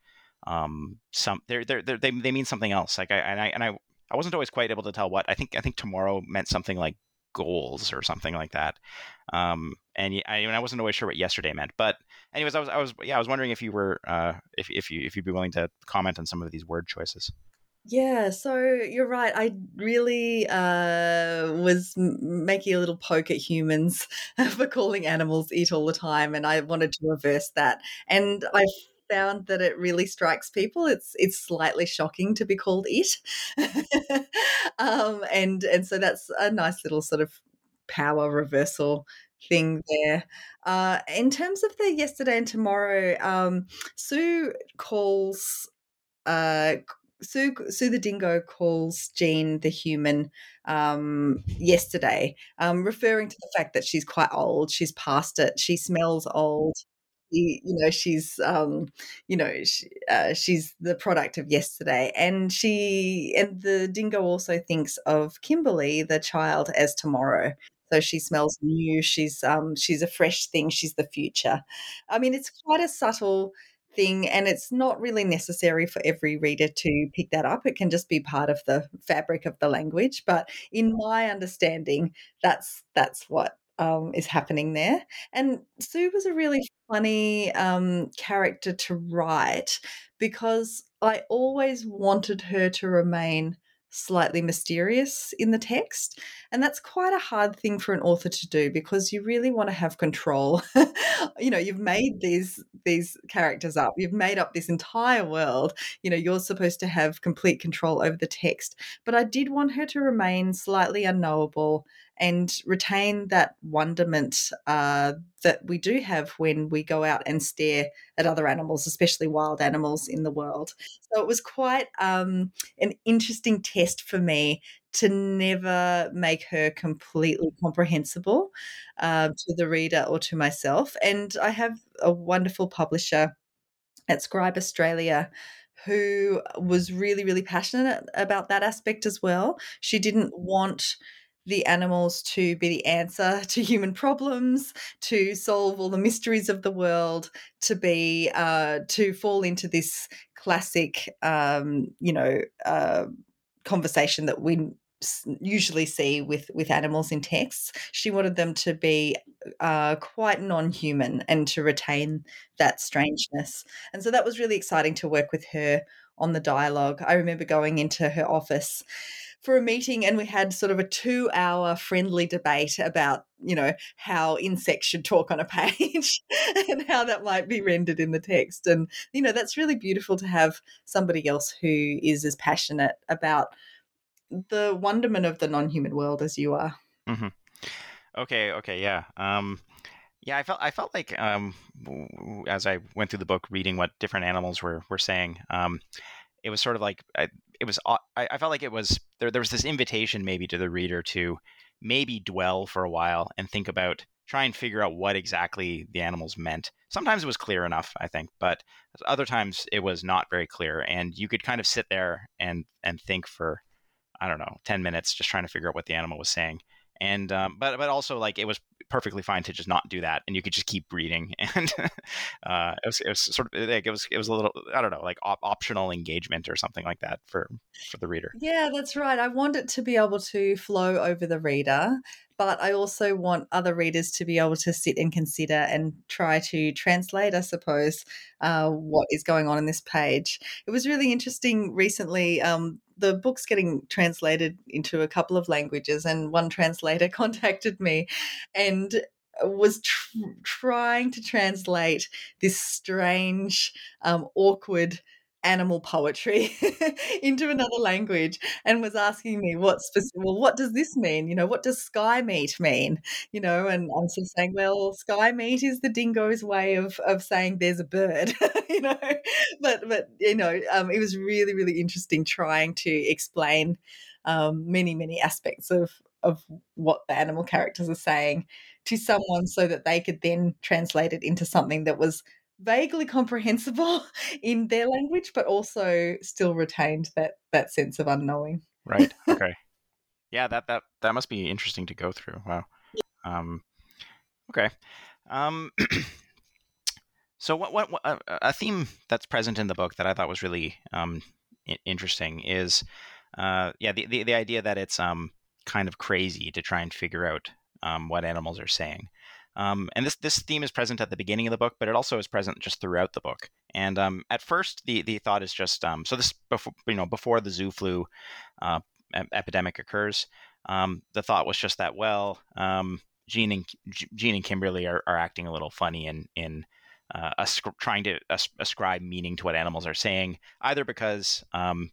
um, some. They're, they're, they're, they they mean something else. Like I and I and I I wasn't always quite able to tell what. I think I think tomorrow meant something like goals or something like that. Um, and I, I wasn't always sure what yesterday meant. But anyways, I was I was yeah I was wondering if you were uh, if if you if you'd be willing to comment on some of these word choices. Yeah, so you're right. I really uh, was making a little poke at humans for calling animals eat all the time, and I wanted to reverse that. And I found that it really strikes people. It's it's slightly shocking to be called it, um, and and so that's a nice little sort of power reversal thing there. Uh, in terms of the yesterday and tomorrow, um, Sue calls uh, Sue, Sue the dingo calls Jean the human um, yesterday, um, referring to the fact that she's quite old. She's past it. She smells old. You know, she's, um, you know, she, uh, she's the product of yesterday, and she and the dingo also thinks of Kimberly, the child, as tomorrow. So she smells new. She's um, she's a fresh thing. She's the future. I mean, it's quite a subtle thing and it's not really necessary for every reader to pick that up it can just be part of the fabric of the language but in my understanding that's that's what um, is happening there and sue was a really funny um, character to write because i always wanted her to remain slightly mysterious in the text. And that's quite a hard thing for an author to do because you really want to have control. you know, you've made these these characters up. You've made up this entire world. You know, you're supposed to have complete control over the text. But I did want her to remain slightly unknowable and retain that wonderment uh, that we do have when we go out and stare at other animals, especially wild animals in the world. So it was quite um, an interesting test for me to never make her completely comprehensible uh, to the reader or to myself. And I have a wonderful publisher at Scribe Australia who was really, really passionate about that aspect as well. She didn't want the animals to be the answer to human problems, to solve all the mysteries of the world, to be uh, to fall into this classic, um, you know, uh, conversation that we usually see with with animals in texts. She wanted them to be uh, quite non-human and to retain that strangeness, and so that was really exciting to work with her on the dialogue. I remember going into her office for a meeting and we had sort of a two hour friendly debate about you know how insects should talk on a page and how that might be rendered in the text and you know that's really beautiful to have somebody else who is as passionate about the wonderment of the non-human world as you are mm-hmm. okay okay yeah um yeah, I felt I felt like um, as I went through the book, reading what different animals were were saying, um, it was sort of like I, it was I, I felt like it was there there was this invitation maybe to the reader to maybe dwell for a while and think about try and figure out what exactly the animals meant. Sometimes it was clear enough, I think, but other times it was not very clear and you could kind of sit there and and think for I don't know, 10 minutes just trying to figure out what the animal was saying. And um, but but also like it was perfectly fine to just not do that, and you could just keep reading. And uh, it was it was sort of like it was it was a little I don't know like op- optional engagement or something like that for for the reader. Yeah, that's right. I want it to be able to flow over the reader, but I also want other readers to be able to sit and consider and try to translate, I suppose, uh, what is going on in this page. It was really interesting recently. Um, the book's getting translated into a couple of languages, and one translator contacted me and was tr- trying to translate this strange, um, awkward animal poetry into another language and was asking me what specific, well what does this mean? You know what does sky meat mean? You know and i'm sort of saying well sky meat is the dingo's way of of saying there's a bird you know? But but you know um, it was really really interesting trying to explain um, many many aspects of of what the animal characters are saying to someone so that they could then translate it into something that was vaguely comprehensible in their language, but also still retained that that sense of unknowing. Right. Okay. yeah, that that that must be interesting to go through. Wow. Um, okay. Um, so what, what, what uh, a theme that's present in the book that I thought was really um, interesting is uh, yeah the, the the idea that it's um kind of crazy to try and figure out um, what animals are saying. Um, and this this theme is present at the beginning of the book, but it also is present just throughout the book. And um, at first, the the thought is just um, so this before you know before the zoo flu uh, epidemic occurs. Um, the thought was just that well, um, Jean and Jean and Kimberly are, are acting a little funny in in uh, trying to as- ascribe meaning to what animals are saying, either because um,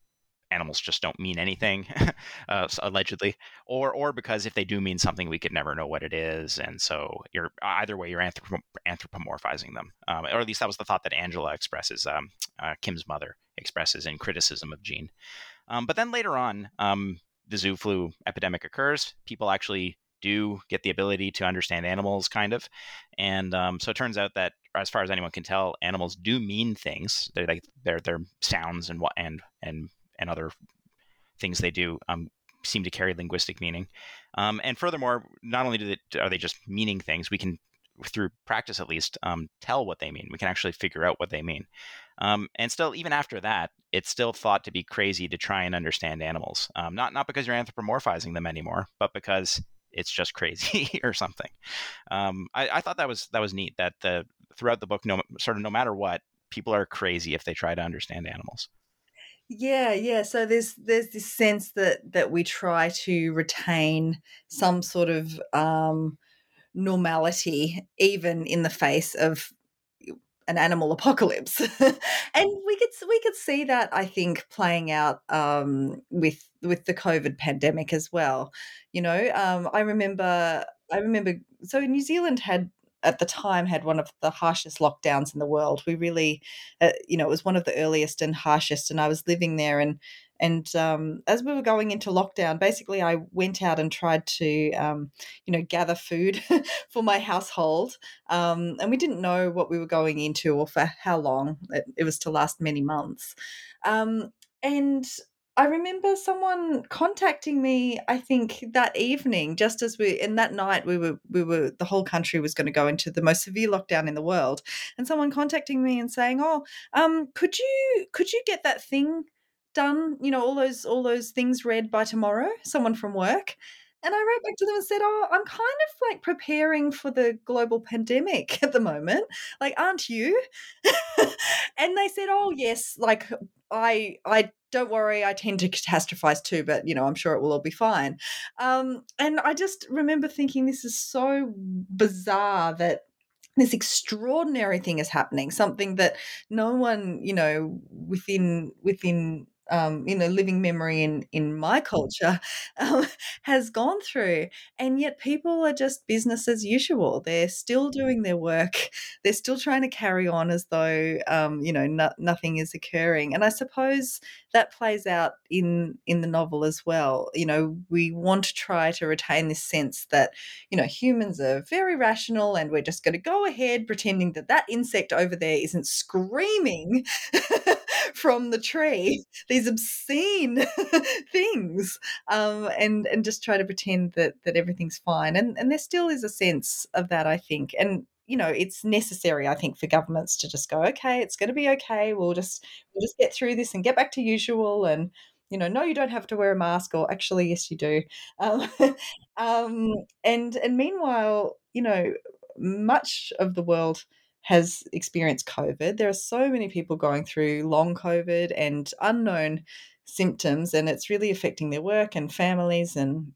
animals just don't mean anything, uh, allegedly, or or because if they do mean something, we could never know what it is, and so you're either way you're anthrop- anthropomorphizing them, um, or at least that was the thought that Angela expresses, um, uh, Kim's mother expresses in criticism of Jean. Um, but then later on, um, the zoo flu epidemic occurs. People actually do get the ability to understand animals, kind of, and um, so it turns out that as far as anyone can tell, animals do mean things. They're like they're, they're sounds and what and and and other things they do um, seem to carry linguistic meaning. Um, and furthermore, not only do they, are they just meaning things, we can, through practice at least, um, tell what they mean. We can actually figure out what they mean. Um, and still, even after that, it's still thought to be crazy to try and understand animals. Um, not not because you're anthropomorphizing them anymore, but because it's just crazy or something. Um, I, I, thought that was that was neat. That the throughout the book, no sort of no matter what, people are crazy if they try to understand animals. Yeah, yeah. So there's there's this sense that that we try to retain some sort of um, normality, even in the face of an animal apocalypse, and we could we could see that I think playing out um, with with the COVID pandemic as well. You know, um, I remember I remember so New Zealand had at the time had one of the harshest lockdowns in the world. We really, uh, you know, it was one of the earliest and harshest. And I was living there, and and um, as we were going into lockdown, basically I went out and tried to, um, you know, gather food for my household. Um, and we didn't know what we were going into or for how long. It, it was to last many months. Um, and I remember someone contacting me, I think that evening, just as we in that night we were we were the whole country was going to go into the most severe lockdown in the world. And someone contacting me and saying, Oh, um, could you could you get that thing done, you know, all those all those things read by tomorrow? Someone from work. And I wrote back to them and said, Oh, I'm kind of like preparing for the global pandemic at the moment. Like, aren't you? and they said, Oh, yes, like I I don't worry, I tend to catastrophize too, but you know, I'm sure it will all be fine. Um, and I just remember thinking this is so bizarre that this extraordinary thing is happening, something that no one, you know, within within um, you know, living memory in in my culture um, has gone through, and yet people are just business as usual. They're still doing their work. They're still trying to carry on as though um, you know no, nothing is occurring. And I suppose that plays out in in the novel as well. You know, we want to try to retain this sense that you know humans are very rational, and we're just going to go ahead pretending that that insect over there isn't screaming from the tree, these obscene things, um, and and just try to pretend that that everything's fine. And and there still is a sense of that, I think. And you know, it's necessary, I think, for governments to just go, okay, it's going to be okay. We'll just we'll just get through this and get back to usual. And you know, no, you don't have to wear a mask, or actually, yes, you do. Um, um, and and meanwhile, you know, much of the world has experienced COVID. There are so many people going through long COVID and unknown symptoms, and it's really affecting their work and families and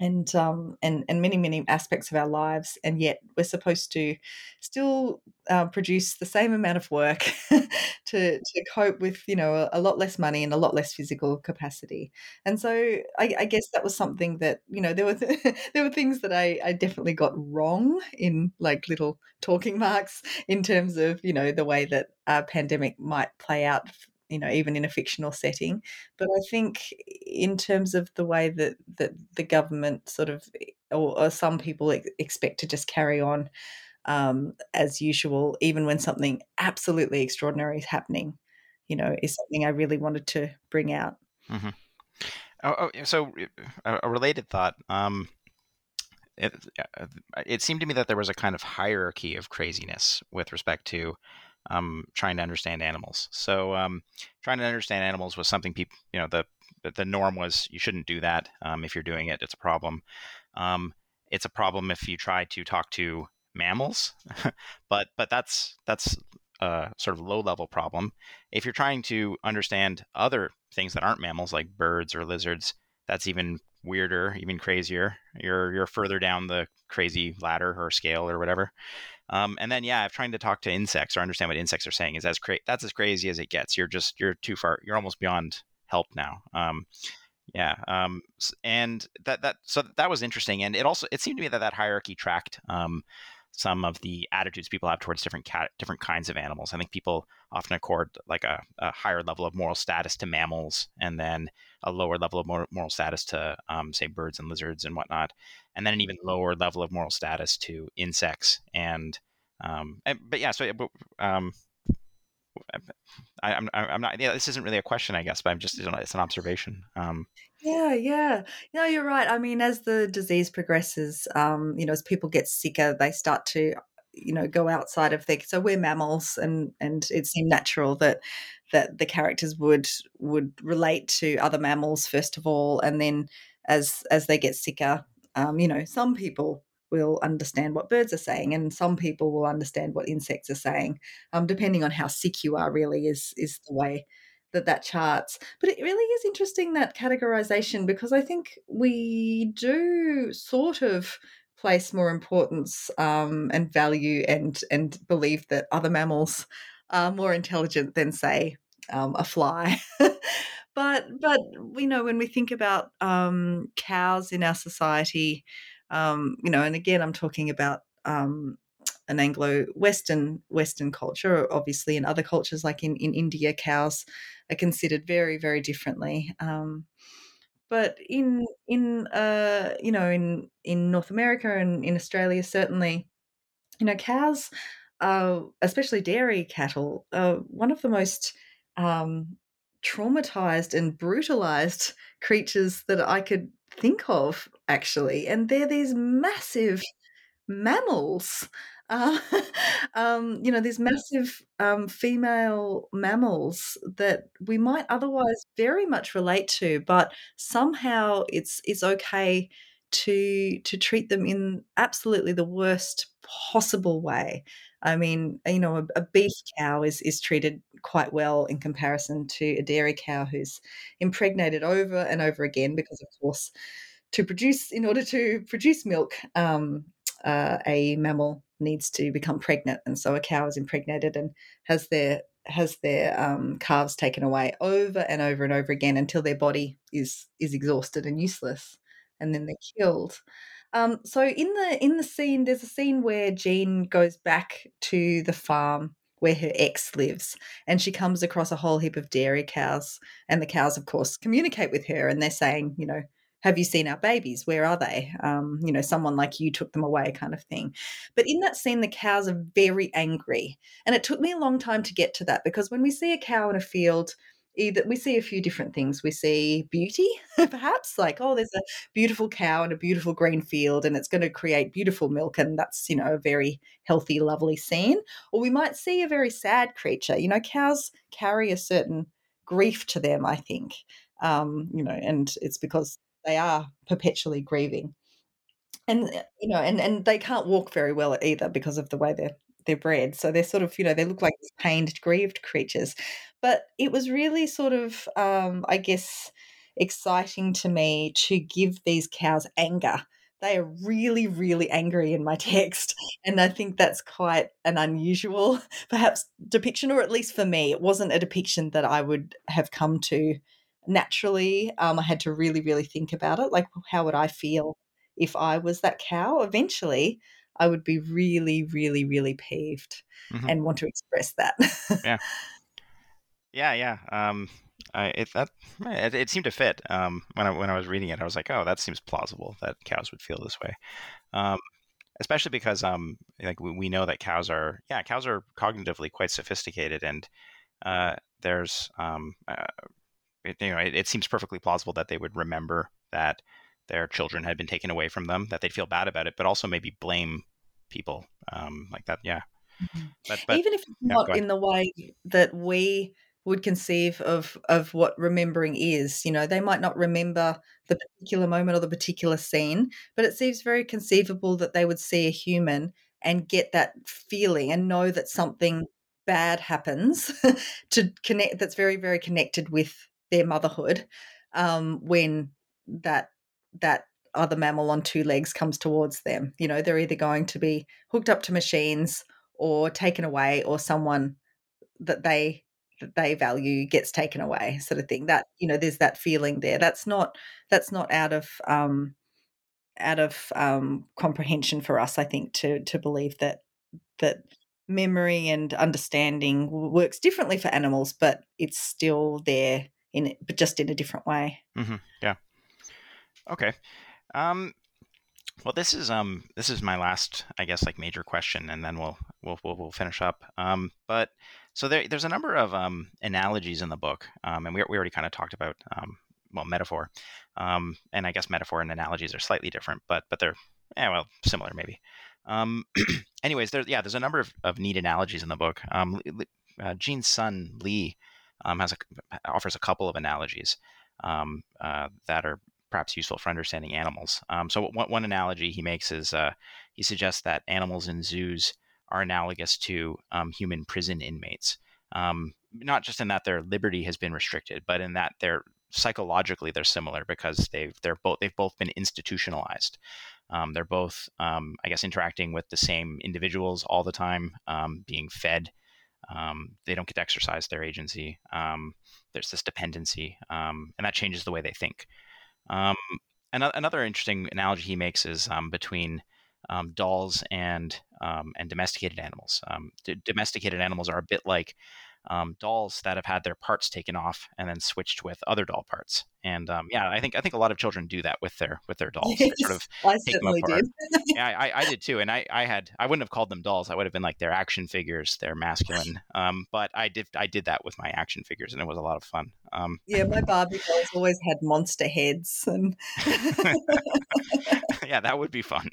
and um, and and many many aspects of our lives, and yet we're supposed to still uh, produce the same amount of work to to cope with you know a, a, lot less money and a lot less physical capacity. And so I, I guess that was something that you know there were th- there were things that I, I definitely got wrong in like little talking marks in terms of you know the way that a pandemic might play out you know even in a fictional setting but i think in terms of the way that that the government sort of or, or some people expect to just carry on um, as usual even when something absolutely extraordinary is happening you know is something i really wanted to bring out mm-hmm. oh, oh, so a related thought um, it, uh, it seemed to me that there was a kind of hierarchy of craziness with respect to um, trying to understand animals. So um, trying to understand animals was something people, you know, the the norm was you shouldn't do that. Um, if you're doing it, it's a problem. Um, it's a problem if you try to talk to mammals, but but that's that's a sort of low level problem. If you're trying to understand other things that aren't mammals, like birds or lizards, that's even weirder, even crazier. You're you're further down the crazy ladder or scale or whatever. Um, and then yeah, I'm trying to talk to insects or understand what insects are saying is as cra- that's as crazy as it gets. You're just you're too far. You're almost beyond help now. Um, yeah, um, and that that so that was interesting, and it also it seemed to me that that hierarchy tracked um, some of the attitudes people have towards different cat, different kinds of animals. I think people often accord like a, a, higher level of moral status to mammals, and then a lower level of moral status to, um, say, birds and lizards and whatnot, and then an even lower level of moral status to insects. And, um, and but yeah, so um, I, am I'm, I'm not. Yeah, this isn't really a question, I guess, but I'm just it's an observation. Um, yeah, yeah. No, you're right. I mean, as the disease progresses, um, you know, as people get sicker, they start to, you know, go outside of their. So we're mammals, and and it seemed natural that that the characters would would relate to other mammals first of all, and then as as they get sicker, um, you know, some people will understand what birds are saying, and some people will understand what insects are saying. Um, depending on how sick you are, really is is the way that that charts. But it really is interesting that categorization because I think we do sort of place more importance um, and value and and believe that other mammals are more intelligent than say um, a fly. but but we know when we think about um, cows in our society, um, you know, and again, I'm talking about um, an Anglo-Western Western culture. Obviously, in other cultures, like in in India, cows are considered very very differently. Um, but in in uh, you know in in North America and in Australia, certainly, you know, cows, uh, especially dairy cattle, are one of the most um, traumatized and brutalized creatures that I could think of, actually. And they're these massive mammals. Uh, um, you know, these massive um, female mammals that we might otherwise very much relate to, but somehow it's it's okay to to treat them in absolutely the worst possible way. I mean, you know, a, a, beef cow is is treated quite well in comparison to a dairy cow who's impregnated over and over again because, of course, to produce in order to produce milk, um, uh, a mammal needs to become pregnant, and so a cow is impregnated and has their has their um, calves taken away over and over and over again until their body is is exhausted and useless, and then they're killed. Um, so in the in the scene, there's a scene where Jean goes back to the farm where her ex lives, and she comes across a whole heap of dairy cows, and the cows, of course, communicate with her, and they're saying, you know, have you seen our babies? Where are they? Um, you know, someone like you took them away, kind of thing. But in that scene, the cows are very angry. And it took me a long time to get to that because when we see a cow in a field, either we see a few different things. We see beauty, perhaps, like, oh, there's a beautiful cow in a beautiful green field and it's going to create beautiful milk. And that's, you know, a very healthy, lovely scene. Or we might see a very sad creature. You know, cows carry a certain grief to them, I think. Um, you know, and it's because they are perpetually grieving. And you know and and they can't walk very well either because of the way they're they're bred. So they're sort of you know they look like pained grieved creatures. But it was really sort of um i guess exciting to me to give these cows anger. They are really really angry in my text and i think that's quite an unusual perhaps depiction or at least for me it wasn't a depiction that i would have come to naturally. Um, I had to really, really think about it. Like, how would I feel if I was that cow? Eventually, I would be really, really, really peeved mm-hmm. and want to express that. yeah. Yeah, yeah. Um, I, it, that it, it, seemed to fit. Um, when I when I was reading it, I was like, oh, that seems plausible that cows would feel this way. Um, especially because um, like we, we know that cows are yeah, cows are cognitively quite sophisticated, and uh, there's um, uh, it, you know, it, it, seems perfectly plausible that they would remember that their children had been taken away from them, that they'd feel bad about it, but also maybe blame people um, like that. Yeah. Mm-hmm. But, but, Even if it's yeah, not in the way that we would conceive of of what remembering is, you know, they might not remember the particular moment or the particular scene, but it seems very conceivable that they would see a human and get that feeling and know that something bad happens to connect that's very very connected with their motherhood um, when that that other mammal on two legs comes towards them. You know, they're either going to be hooked up to machines or taken away, or someone that they that they value gets taken away, sort of thing. That you know, there's that feeling there. That's not that's not out of um, out of um, comprehension for us. I think to to believe that that memory and understanding works differently for animals, but it's still there in but just in a different way. Mm-hmm. Yeah. Okay. Um, well, this is um this is my last, I guess, like major question, and then we'll we'll we'll, we'll finish up. Um, but so there, there's a number of um, analogies in the book, um, and we we already kind of talked about um, well metaphor, um, and I guess metaphor and analogies are slightly different, but but they're yeah well similar maybe. Um, anyways, there's yeah there's a number of, of neat analogies in the book. Um, uh, Lee um, has a, offers a couple of analogies um, uh, that are perhaps useful for understanding animals. Um, so one, one, analogy he makes is uh, he suggests that animals in zoos are analogous to um, human prison inmates, um, not just in that their liberty has been restricted, but in that they're psychologically they're similar because they've they're both they've both been institutionalized. Um, they're both, um, I guess, interacting with the same individuals all the time, um, being fed um, they don't get to exercise their agency. Um, there's this dependency, um, and that changes the way they think. Um, another, interesting analogy he makes is um, between um, dolls and and domesticated animals. D- domesticated animals are a bit like um, dolls that have had their parts taken off and then switched with other doll parts. And um, yeah, I think I think a lot of children do that with their with their dolls. Yes, sort of I certainly did. yeah, I, I, did too. And I, I had I wouldn't have called them dolls. I would have been like their action figures. They're masculine. Um, but I did I did that with my action figures, and it was a lot of fun. Um, yeah, my Barbie dolls always had monster heads, and yeah, that would be fun.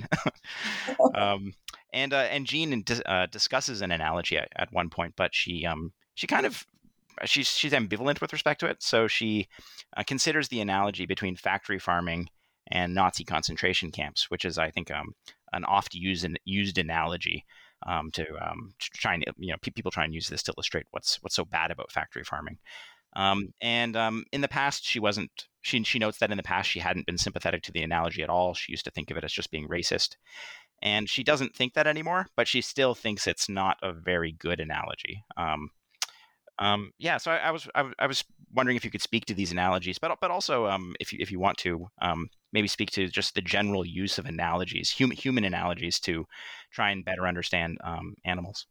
um, and uh, and Jean uh, discusses an analogy at, at, one point, but she um she kind of she's she's ambivalent with respect to it. So she uh, considers the analogy between factory farming and Nazi concentration camps, which is I think um, an oft used used analogy um, to, um, to try and you know people try and use this to illustrate what's what's so bad about factory farming. Um, and um, in the past, she wasn't. She she notes that in the past she hadn't been sympathetic to the analogy at all. She used to think of it as just being racist, and she doesn't think that anymore. But she still thinks it's not a very good analogy. Um, um, yeah, so I, I was I, I, was wondering if you could speak to these analogies, but but also um, if you if you want to um, maybe speak to just the general use of analogies, human human analogies, to try and better understand um, animals.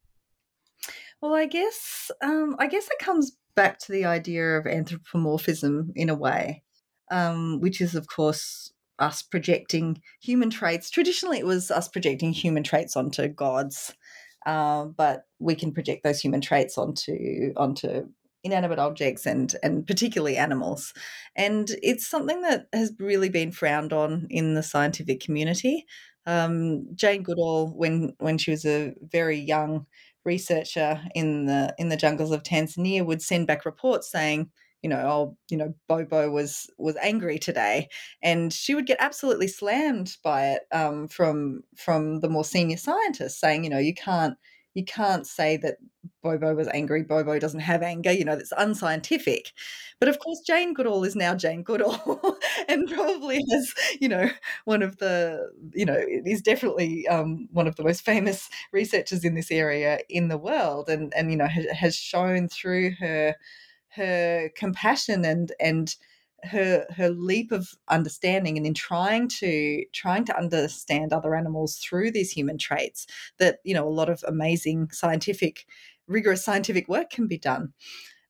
Well, I guess um, I guess it comes back to the idea of anthropomorphism in a way. um, which is, of course, us projecting human traits. Traditionally, it was us projecting human traits onto gods, uh, but we can project those human traits onto onto inanimate objects and and particularly animals. And it's something that has really been frowned on in the scientific community. Um, Jane Goodall, when when she was a very young researcher in the in the jungles of Tanzania, would send back reports saying, you know, oh, you know, Bobo was was angry today, and she would get absolutely slammed by it um, from from the more senior scientists, saying, you know, you can't you can't say that Bobo was angry. Bobo doesn't have anger. You know, that's unscientific. But of course, Jane Goodall is now Jane Goodall and probably has, you know, one of the, you know, is definitely um, one of the most famous researchers in this area in the world and, and you know, has, has shown through her her compassion and and her her leap of understanding and in trying to trying to understand other animals through these human traits that you know a lot of amazing scientific rigorous scientific work can be done.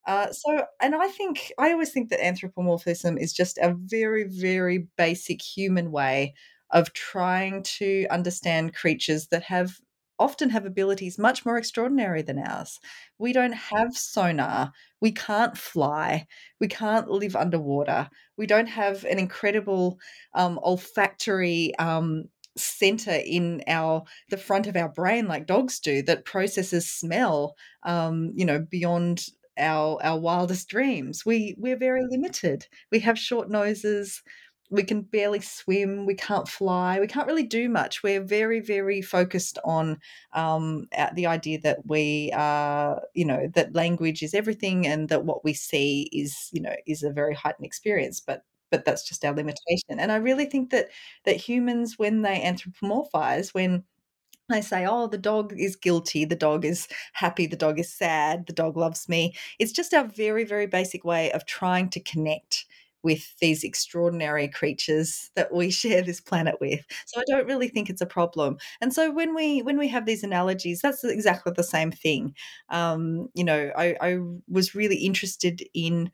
Uh, so and i think i always think that anthropomorphism is just a very very basic human way of trying to understand creatures that have often have abilities much more extraordinary than ours. We don't have sonar. We can't fly. We can't live underwater. We don't have an incredible um, olfactory um, center in our the front of our brain like dogs do that processes smell um, you know beyond our our wildest dreams we we're very limited we have short noses we can barely swim, we can't fly, we can't really do much. We're very, very focused on um, the idea that we are, you know, that language is everything and that what we see is, you know, is a very heightened experience. But but that's just our limitation. And I really think that that humans, when they anthropomorphize, when they say, oh, the dog is guilty, the dog is happy, the dog is sad, the dog loves me. It's just our very, very basic way of trying to connect with these extraordinary creatures that we share this planet with. So I don't really think it's a problem. And so when we when we have these analogies, that's exactly the same thing. Um, you know, I, I was really interested in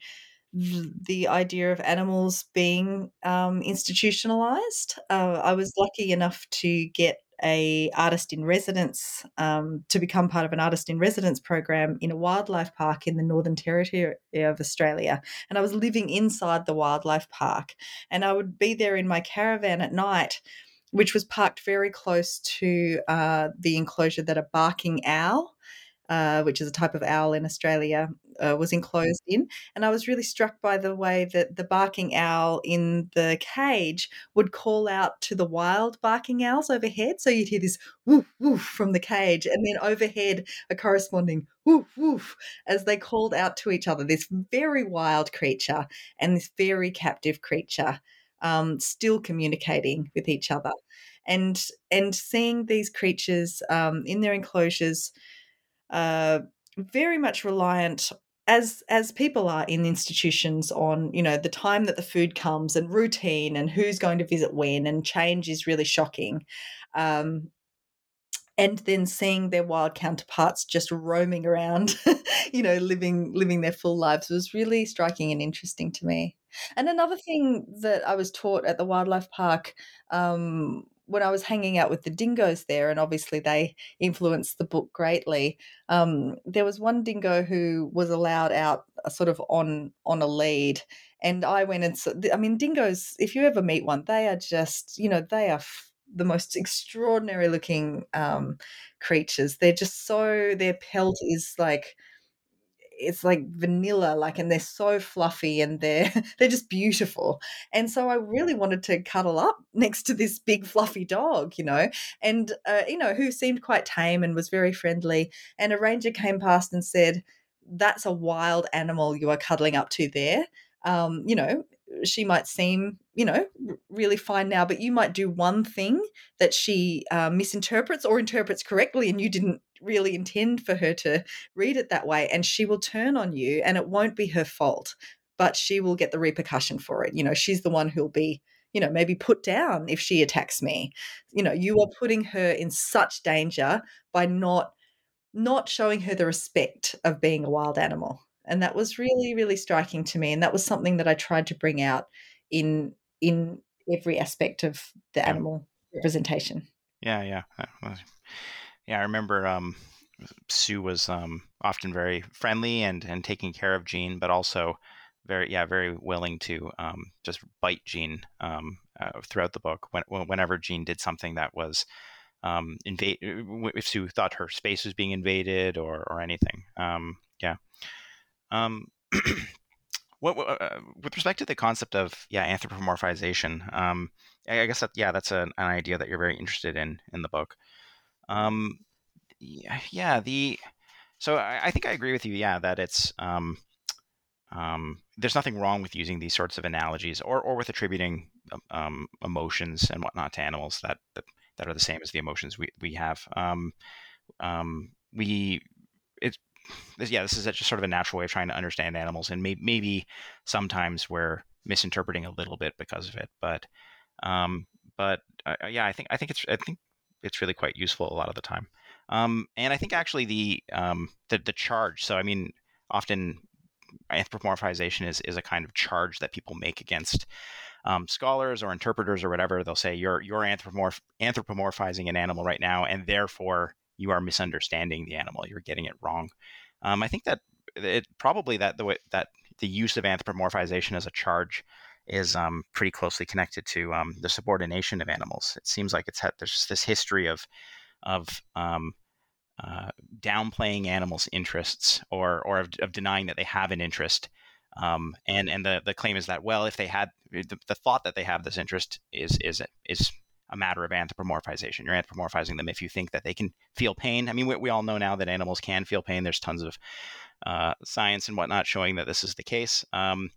the idea of animals being um, institutionalized. Uh, I was lucky enough to get a artist in residence um, to become part of an artist in residence program in a wildlife park in the Northern Territory of Australia. And I was living inside the wildlife park, and I would be there in my caravan at night. Which was parked very close to uh, the enclosure that a barking owl uh, which is a type of owl in Australia, uh, was enclosed in. And I was really struck by the way that the barking owl in the cage would call out to the wild barking owls overhead. So you'd hear this woof, woof from the cage, and then overhead a corresponding woof, woof as they called out to each other. This very wild creature and this very captive creature um, still communicating with each other. And, and seeing these creatures um, in their enclosures uh, very much reliant as as people are in institutions on you know the time that the food comes and routine and who's going to visit when and change is really shocking. Um, and then seeing their wild counterparts just roaming around you know living living their full lives was really striking and interesting to me. And another thing that i was taught at the wildlife park um, when I was hanging out with the dingoes there, and obviously they influenced the book greatly. Um, there was one dingo who was allowed out, uh, sort of on on a lead, and I went and I mean, dingoes. If you ever meet one, they are just you know they are. F- the most extraordinary looking um, creatures. They're just so their pelt is like it's like vanilla like and they're so fluffy and they're they're just beautiful. And so i really wanted to cuddle up next to this big fluffy dog you know? And uh, you know who seemed quite tame and was very friendly and a ranger came past and said that's a wild animal you are cuddling up to there um, you know she might seem, you know, really fine now, but you might do one thing that she uh, misinterprets or interprets correctly, and you didn't really intend for her to read it that way. And she will turn on you, and it won't be her fault, but she will get the repercussion for it. You know, she's the one who'll be you know, maybe put down if she attacks me. You know, you are putting her in such danger by not not showing her the respect of being a wild animal. And that was really, really striking to me. And that was something that I tried to bring out in in every aspect of the Yeah. animal representation. Yeah, yeah, Uh, yeah. I remember um, Sue was um, often very friendly and and taking care of Jean, but also very yeah very willing to um, just bite Jean um, uh, throughout the book when, whenever Jean did something that was um, invade if Sue thought her space was being invaded or or anything. Um. What, uh, with respect to the concept of yeah anthropomorphization, um, I I guess that yeah that's an, an idea that you're very interested in in the book. Um, yeah, the so I, I think I agree with you. Yeah, that it's um, um, there's nothing wrong with using these sorts of analogies or or with attributing um, um emotions and whatnot to animals that that, that are the same as the emotions we we have. Um, um, we this, yeah, this is just sort of a natural way of trying to understand animals, and may, maybe sometimes we're misinterpreting a little bit because of it. But um, but uh, yeah, I think I think it's I think it's really quite useful a lot of the time. Um, and I think actually the um, the the charge. So I mean, often anthropomorphization is is a kind of charge that people make against um, scholars or interpreters or whatever. They'll say you're you're anthropomorph- anthropomorphizing an animal right now, and therefore you are misunderstanding the animal. You're getting it wrong. Um, I think that it probably that the way that the use of anthropomorphization as a charge is um, pretty closely connected to um, the subordination of animals. It seems like it's had, there's this history of of um, uh, downplaying animals' interests or or of, of, denying that they have an interest. Um, and and the, the claim is that well, if they had the, the thought that they have this interest is is is a matter of anthropomorphization. You're anthropomorphizing them if you think that they can feel pain. I mean, we, we all know now that animals can feel pain. There's tons of uh, science and whatnot showing that this is the case. Um,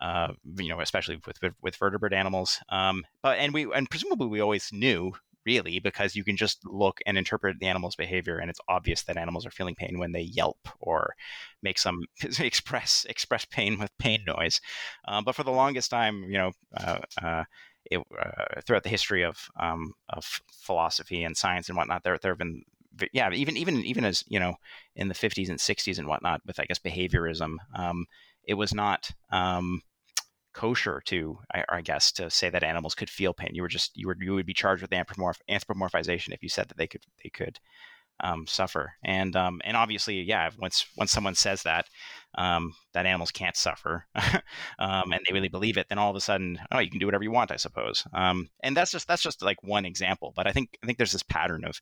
uh, you know, especially with with vertebrate animals. Um, but and we and presumably we always knew really because you can just look and interpret the animal's behavior and it's obvious that animals are feeling pain when they yelp or make some express express pain with pain noise. Um, but for the longest time, you know. Uh, uh it, uh, throughout the history of um, of philosophy and science and whatnot, there there have been yeah even even even as you know in the 50s and 60s and whatnot with I guess behaviorism, um, it was not um, kosher to I, I, guess to say that animals could feel pain. You were just you were you would be charged with anthropomorph- anthropomorphization if you said that they could they could um, suffer. And um, and obviously, yeah, once once someone says that um, that animals can't suffer, um, and they really believe it, then all of a sudden, oh, you can do whatever you want, I suppose. Um, and that's just that's just like one example. But I think I think there's this pattern of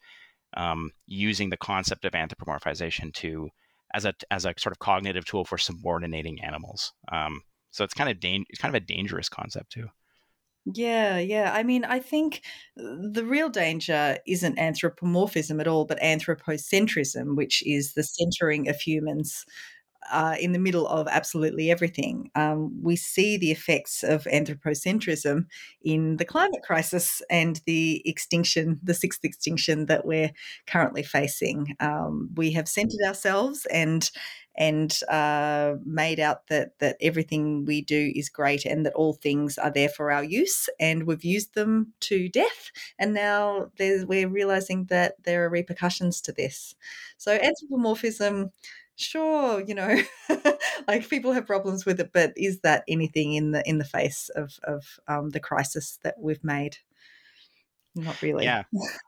um, using the concept of anthropomorphization to as a as a sort of cognitive tool for subordinating animals. so it's kind of da- it's kind of a dangerous concept too. Yeah, yeah. I mean, I think uh, the real danger isn't anthropomorphism at all, but anthropocentrism, which is the centering of humans uh, in the middle of absolutely everything. Um, we see the effects of anthropocentrism in the climate crisis and the extinction, the sixth extinction that we're currently facing. Um, we have centered ourselves and and uh, made out that that everything we do is great and that all things are there for our use, and we've used them to death. And now we're realizing that there are repercussions to this. So anthropomorphism sure you know like people have problems with it but is that anything in the in the face of of um, the crisis that we've made not really yeah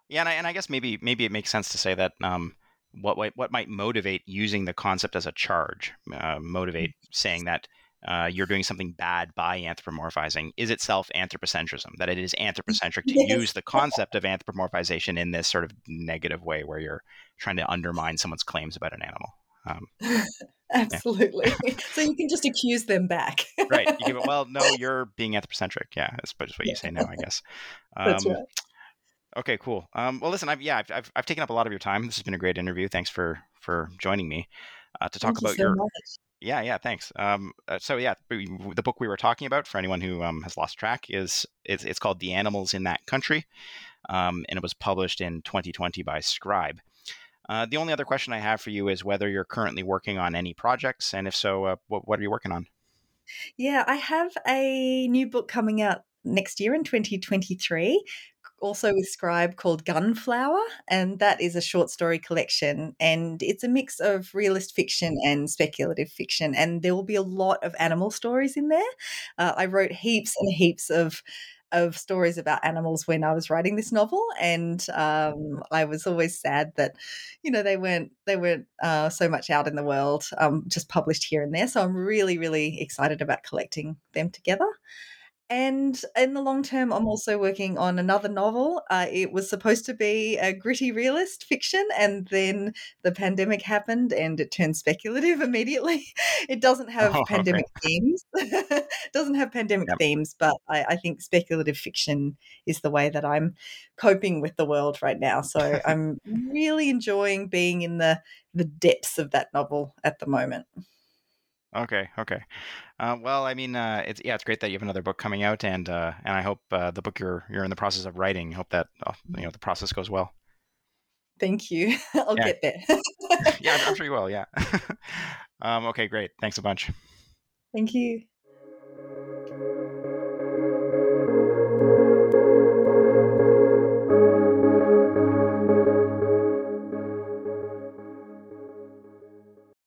yeah and I, and I guess maybe maybe it makes sense to say that um what what might motivate using the concept as a charge, uh, motivate mm-hmm. saying that uh, you're doing something bad by anthropomorphizing is itself anthropocentrism. That it is anthropocentric to yes. use the concept of anthropomorphization in this sort of negative way, where you're trying to undermine someone's claims about an animal. Um, Absolutely. Yeah. so you can just accuse them back. right. You give it, well, no, you're being anthropocentric. Yeah, that's just what you say now, I guess. Um, that's right. Okay, cool. Um, well, listen, I've, yeah, I've, I've, I've, taken up a lot of your time. This has been a great interview. Thanks for for joining me uh, to talk Thank about you so your. Much. Yeah, yeah, thanks. Um, uh, so yeah, the book we were talking about for anyone who um, has lost track is it's, it's called "The Animals in That Country," um, and it was published in 2020 by Scribe. Uh, the only other question I have for you is whether you're currently working on any projects, and if so, uh, what, what are you working on? Yeah, I have a new book coming out next year in 2023 also with Scribe called Gunflower, and that is a short story collection. And it's a mix of realist fiction and speculative fiction. And there will be a lot of animal stories in there. Uh, I wrote heaps and heaps of of stories about animals when I was writing this novel, and um, I was always sad that you know they weren't they weren't uh, so much out in the world, um, just published here and there. So I'm really really excited about collecting them together. And in the long term, I'm also working on another novel. Uh, it was supposed to be a gritty realist fiction, and then the pandemic happened and it turned speculative immediately. It doesn't have oh, pandemic okay. themes, doesn't have pandemic yep. themes, but I, I, think speculative fiction is the way that I'm coping with the world right now. So I'm really enjoying being in the the depths of that novel at the moment. Okay, okay. Uh, well, I mean, uh, it's yeah, it's great that you have another book coming out, and uh, and I hope uh, the book you're you're in the process of writing, I hope that uh, you know the process goes well. Thank you. I'll yeah. get there. yeah, I'm sure you will. Yeah. um, okay, great. Thanks a bunch. Thank you.